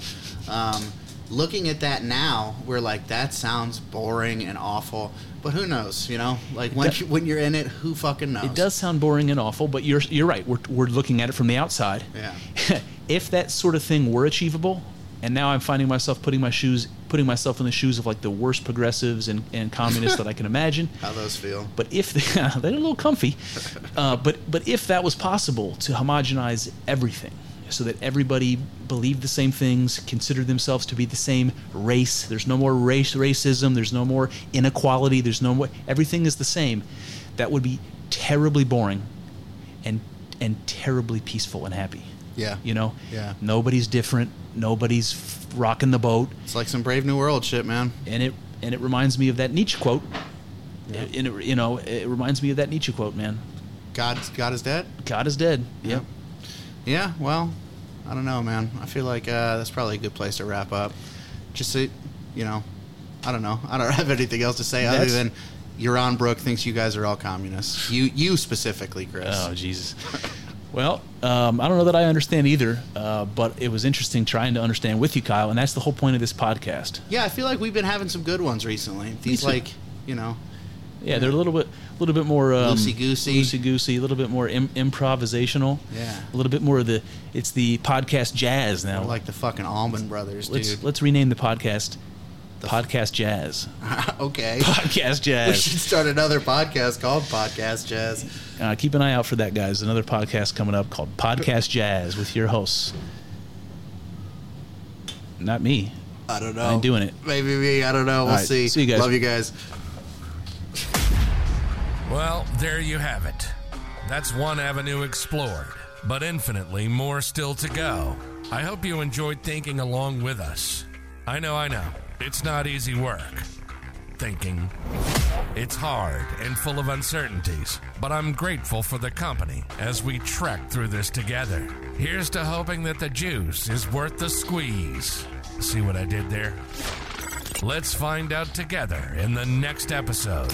Um, looking at that now, we're like, that sounds boring and awful. But who knows? You know, like when you, when you're in it, who fucking knows? It does sound boring and awful, but you're you're right. We're we're looking at it from the outside. Yeah. *laughs* if that sort of thing were achievable, and now I'm finding myself putting my shoes putting myself in the shoes of like the worst progressives and, and communists that I can imagine. *laughs* How those feel? But if *laughs* they're a little comfy, uh, but but if that was possible to homogenize everything, so that everybody believed the same things, considered themselves to be the same race, there's no more race racism, there's no more inequality, there's no more everything is the same. That would be terribly boring, and and terribly peaceful and happy. Yeah. You know. Yeah. Nobody's different. Nobody's f- rocking the boat It's like some Brave New World shit, man. and it and it reminds me of that Nietzsche quote. Yeah. And it, you know, it reminds me of that Nietzsche quote, man. God, God is dead. God is dead. Yep. Yeah, well, I don't know, man. I feel like uh, that's probably a good place to wrap up. Just to, you know, I don't know. I don't *laughs* have anything else to say other than Yaron Brook thinks you guys are all communists. You, you specifically, Chris. Oh Jesus. Well, um, I don't know that I understand either, uh, but it was interesting trying to understand with you, Kyle, and that's the whole point of this podcast. Yeah, I feel like we've been having some good ones recently. These like, you know, Yeah, they're a little bit, a little bit more um, Loosey-goosey. loosey goosey, a little bit more Im- improvisational. Yeah. a little bit more of the. It's the podcast jazz now. like the fucking Allman Brothers, let's dude. let's rename the podcast The- podcast jazz. *laughs* okay. *laughs* Podcast jazz. We should start another podcast called Podcast Jazz. Uh, keep an eye out for that, guys. Another podcast coming up called Podcast Jazz with your hosts. Not me. I don't know. I'm doing it. Maybe me. I don't know. We'll right, see. see you guys. Love you guys. Well, there you have it. That's one avenue explored, but infinitely more still to go. I hope you enjoyed thinking along with us. I know, I know, it's not easy work. thinking. It's hard and full of uncertainties, but I'm grateful for the company as we trek through this together. Here's to hoping that the juice is worth the squeeze. See what I did there? Let's find out together in the next episode.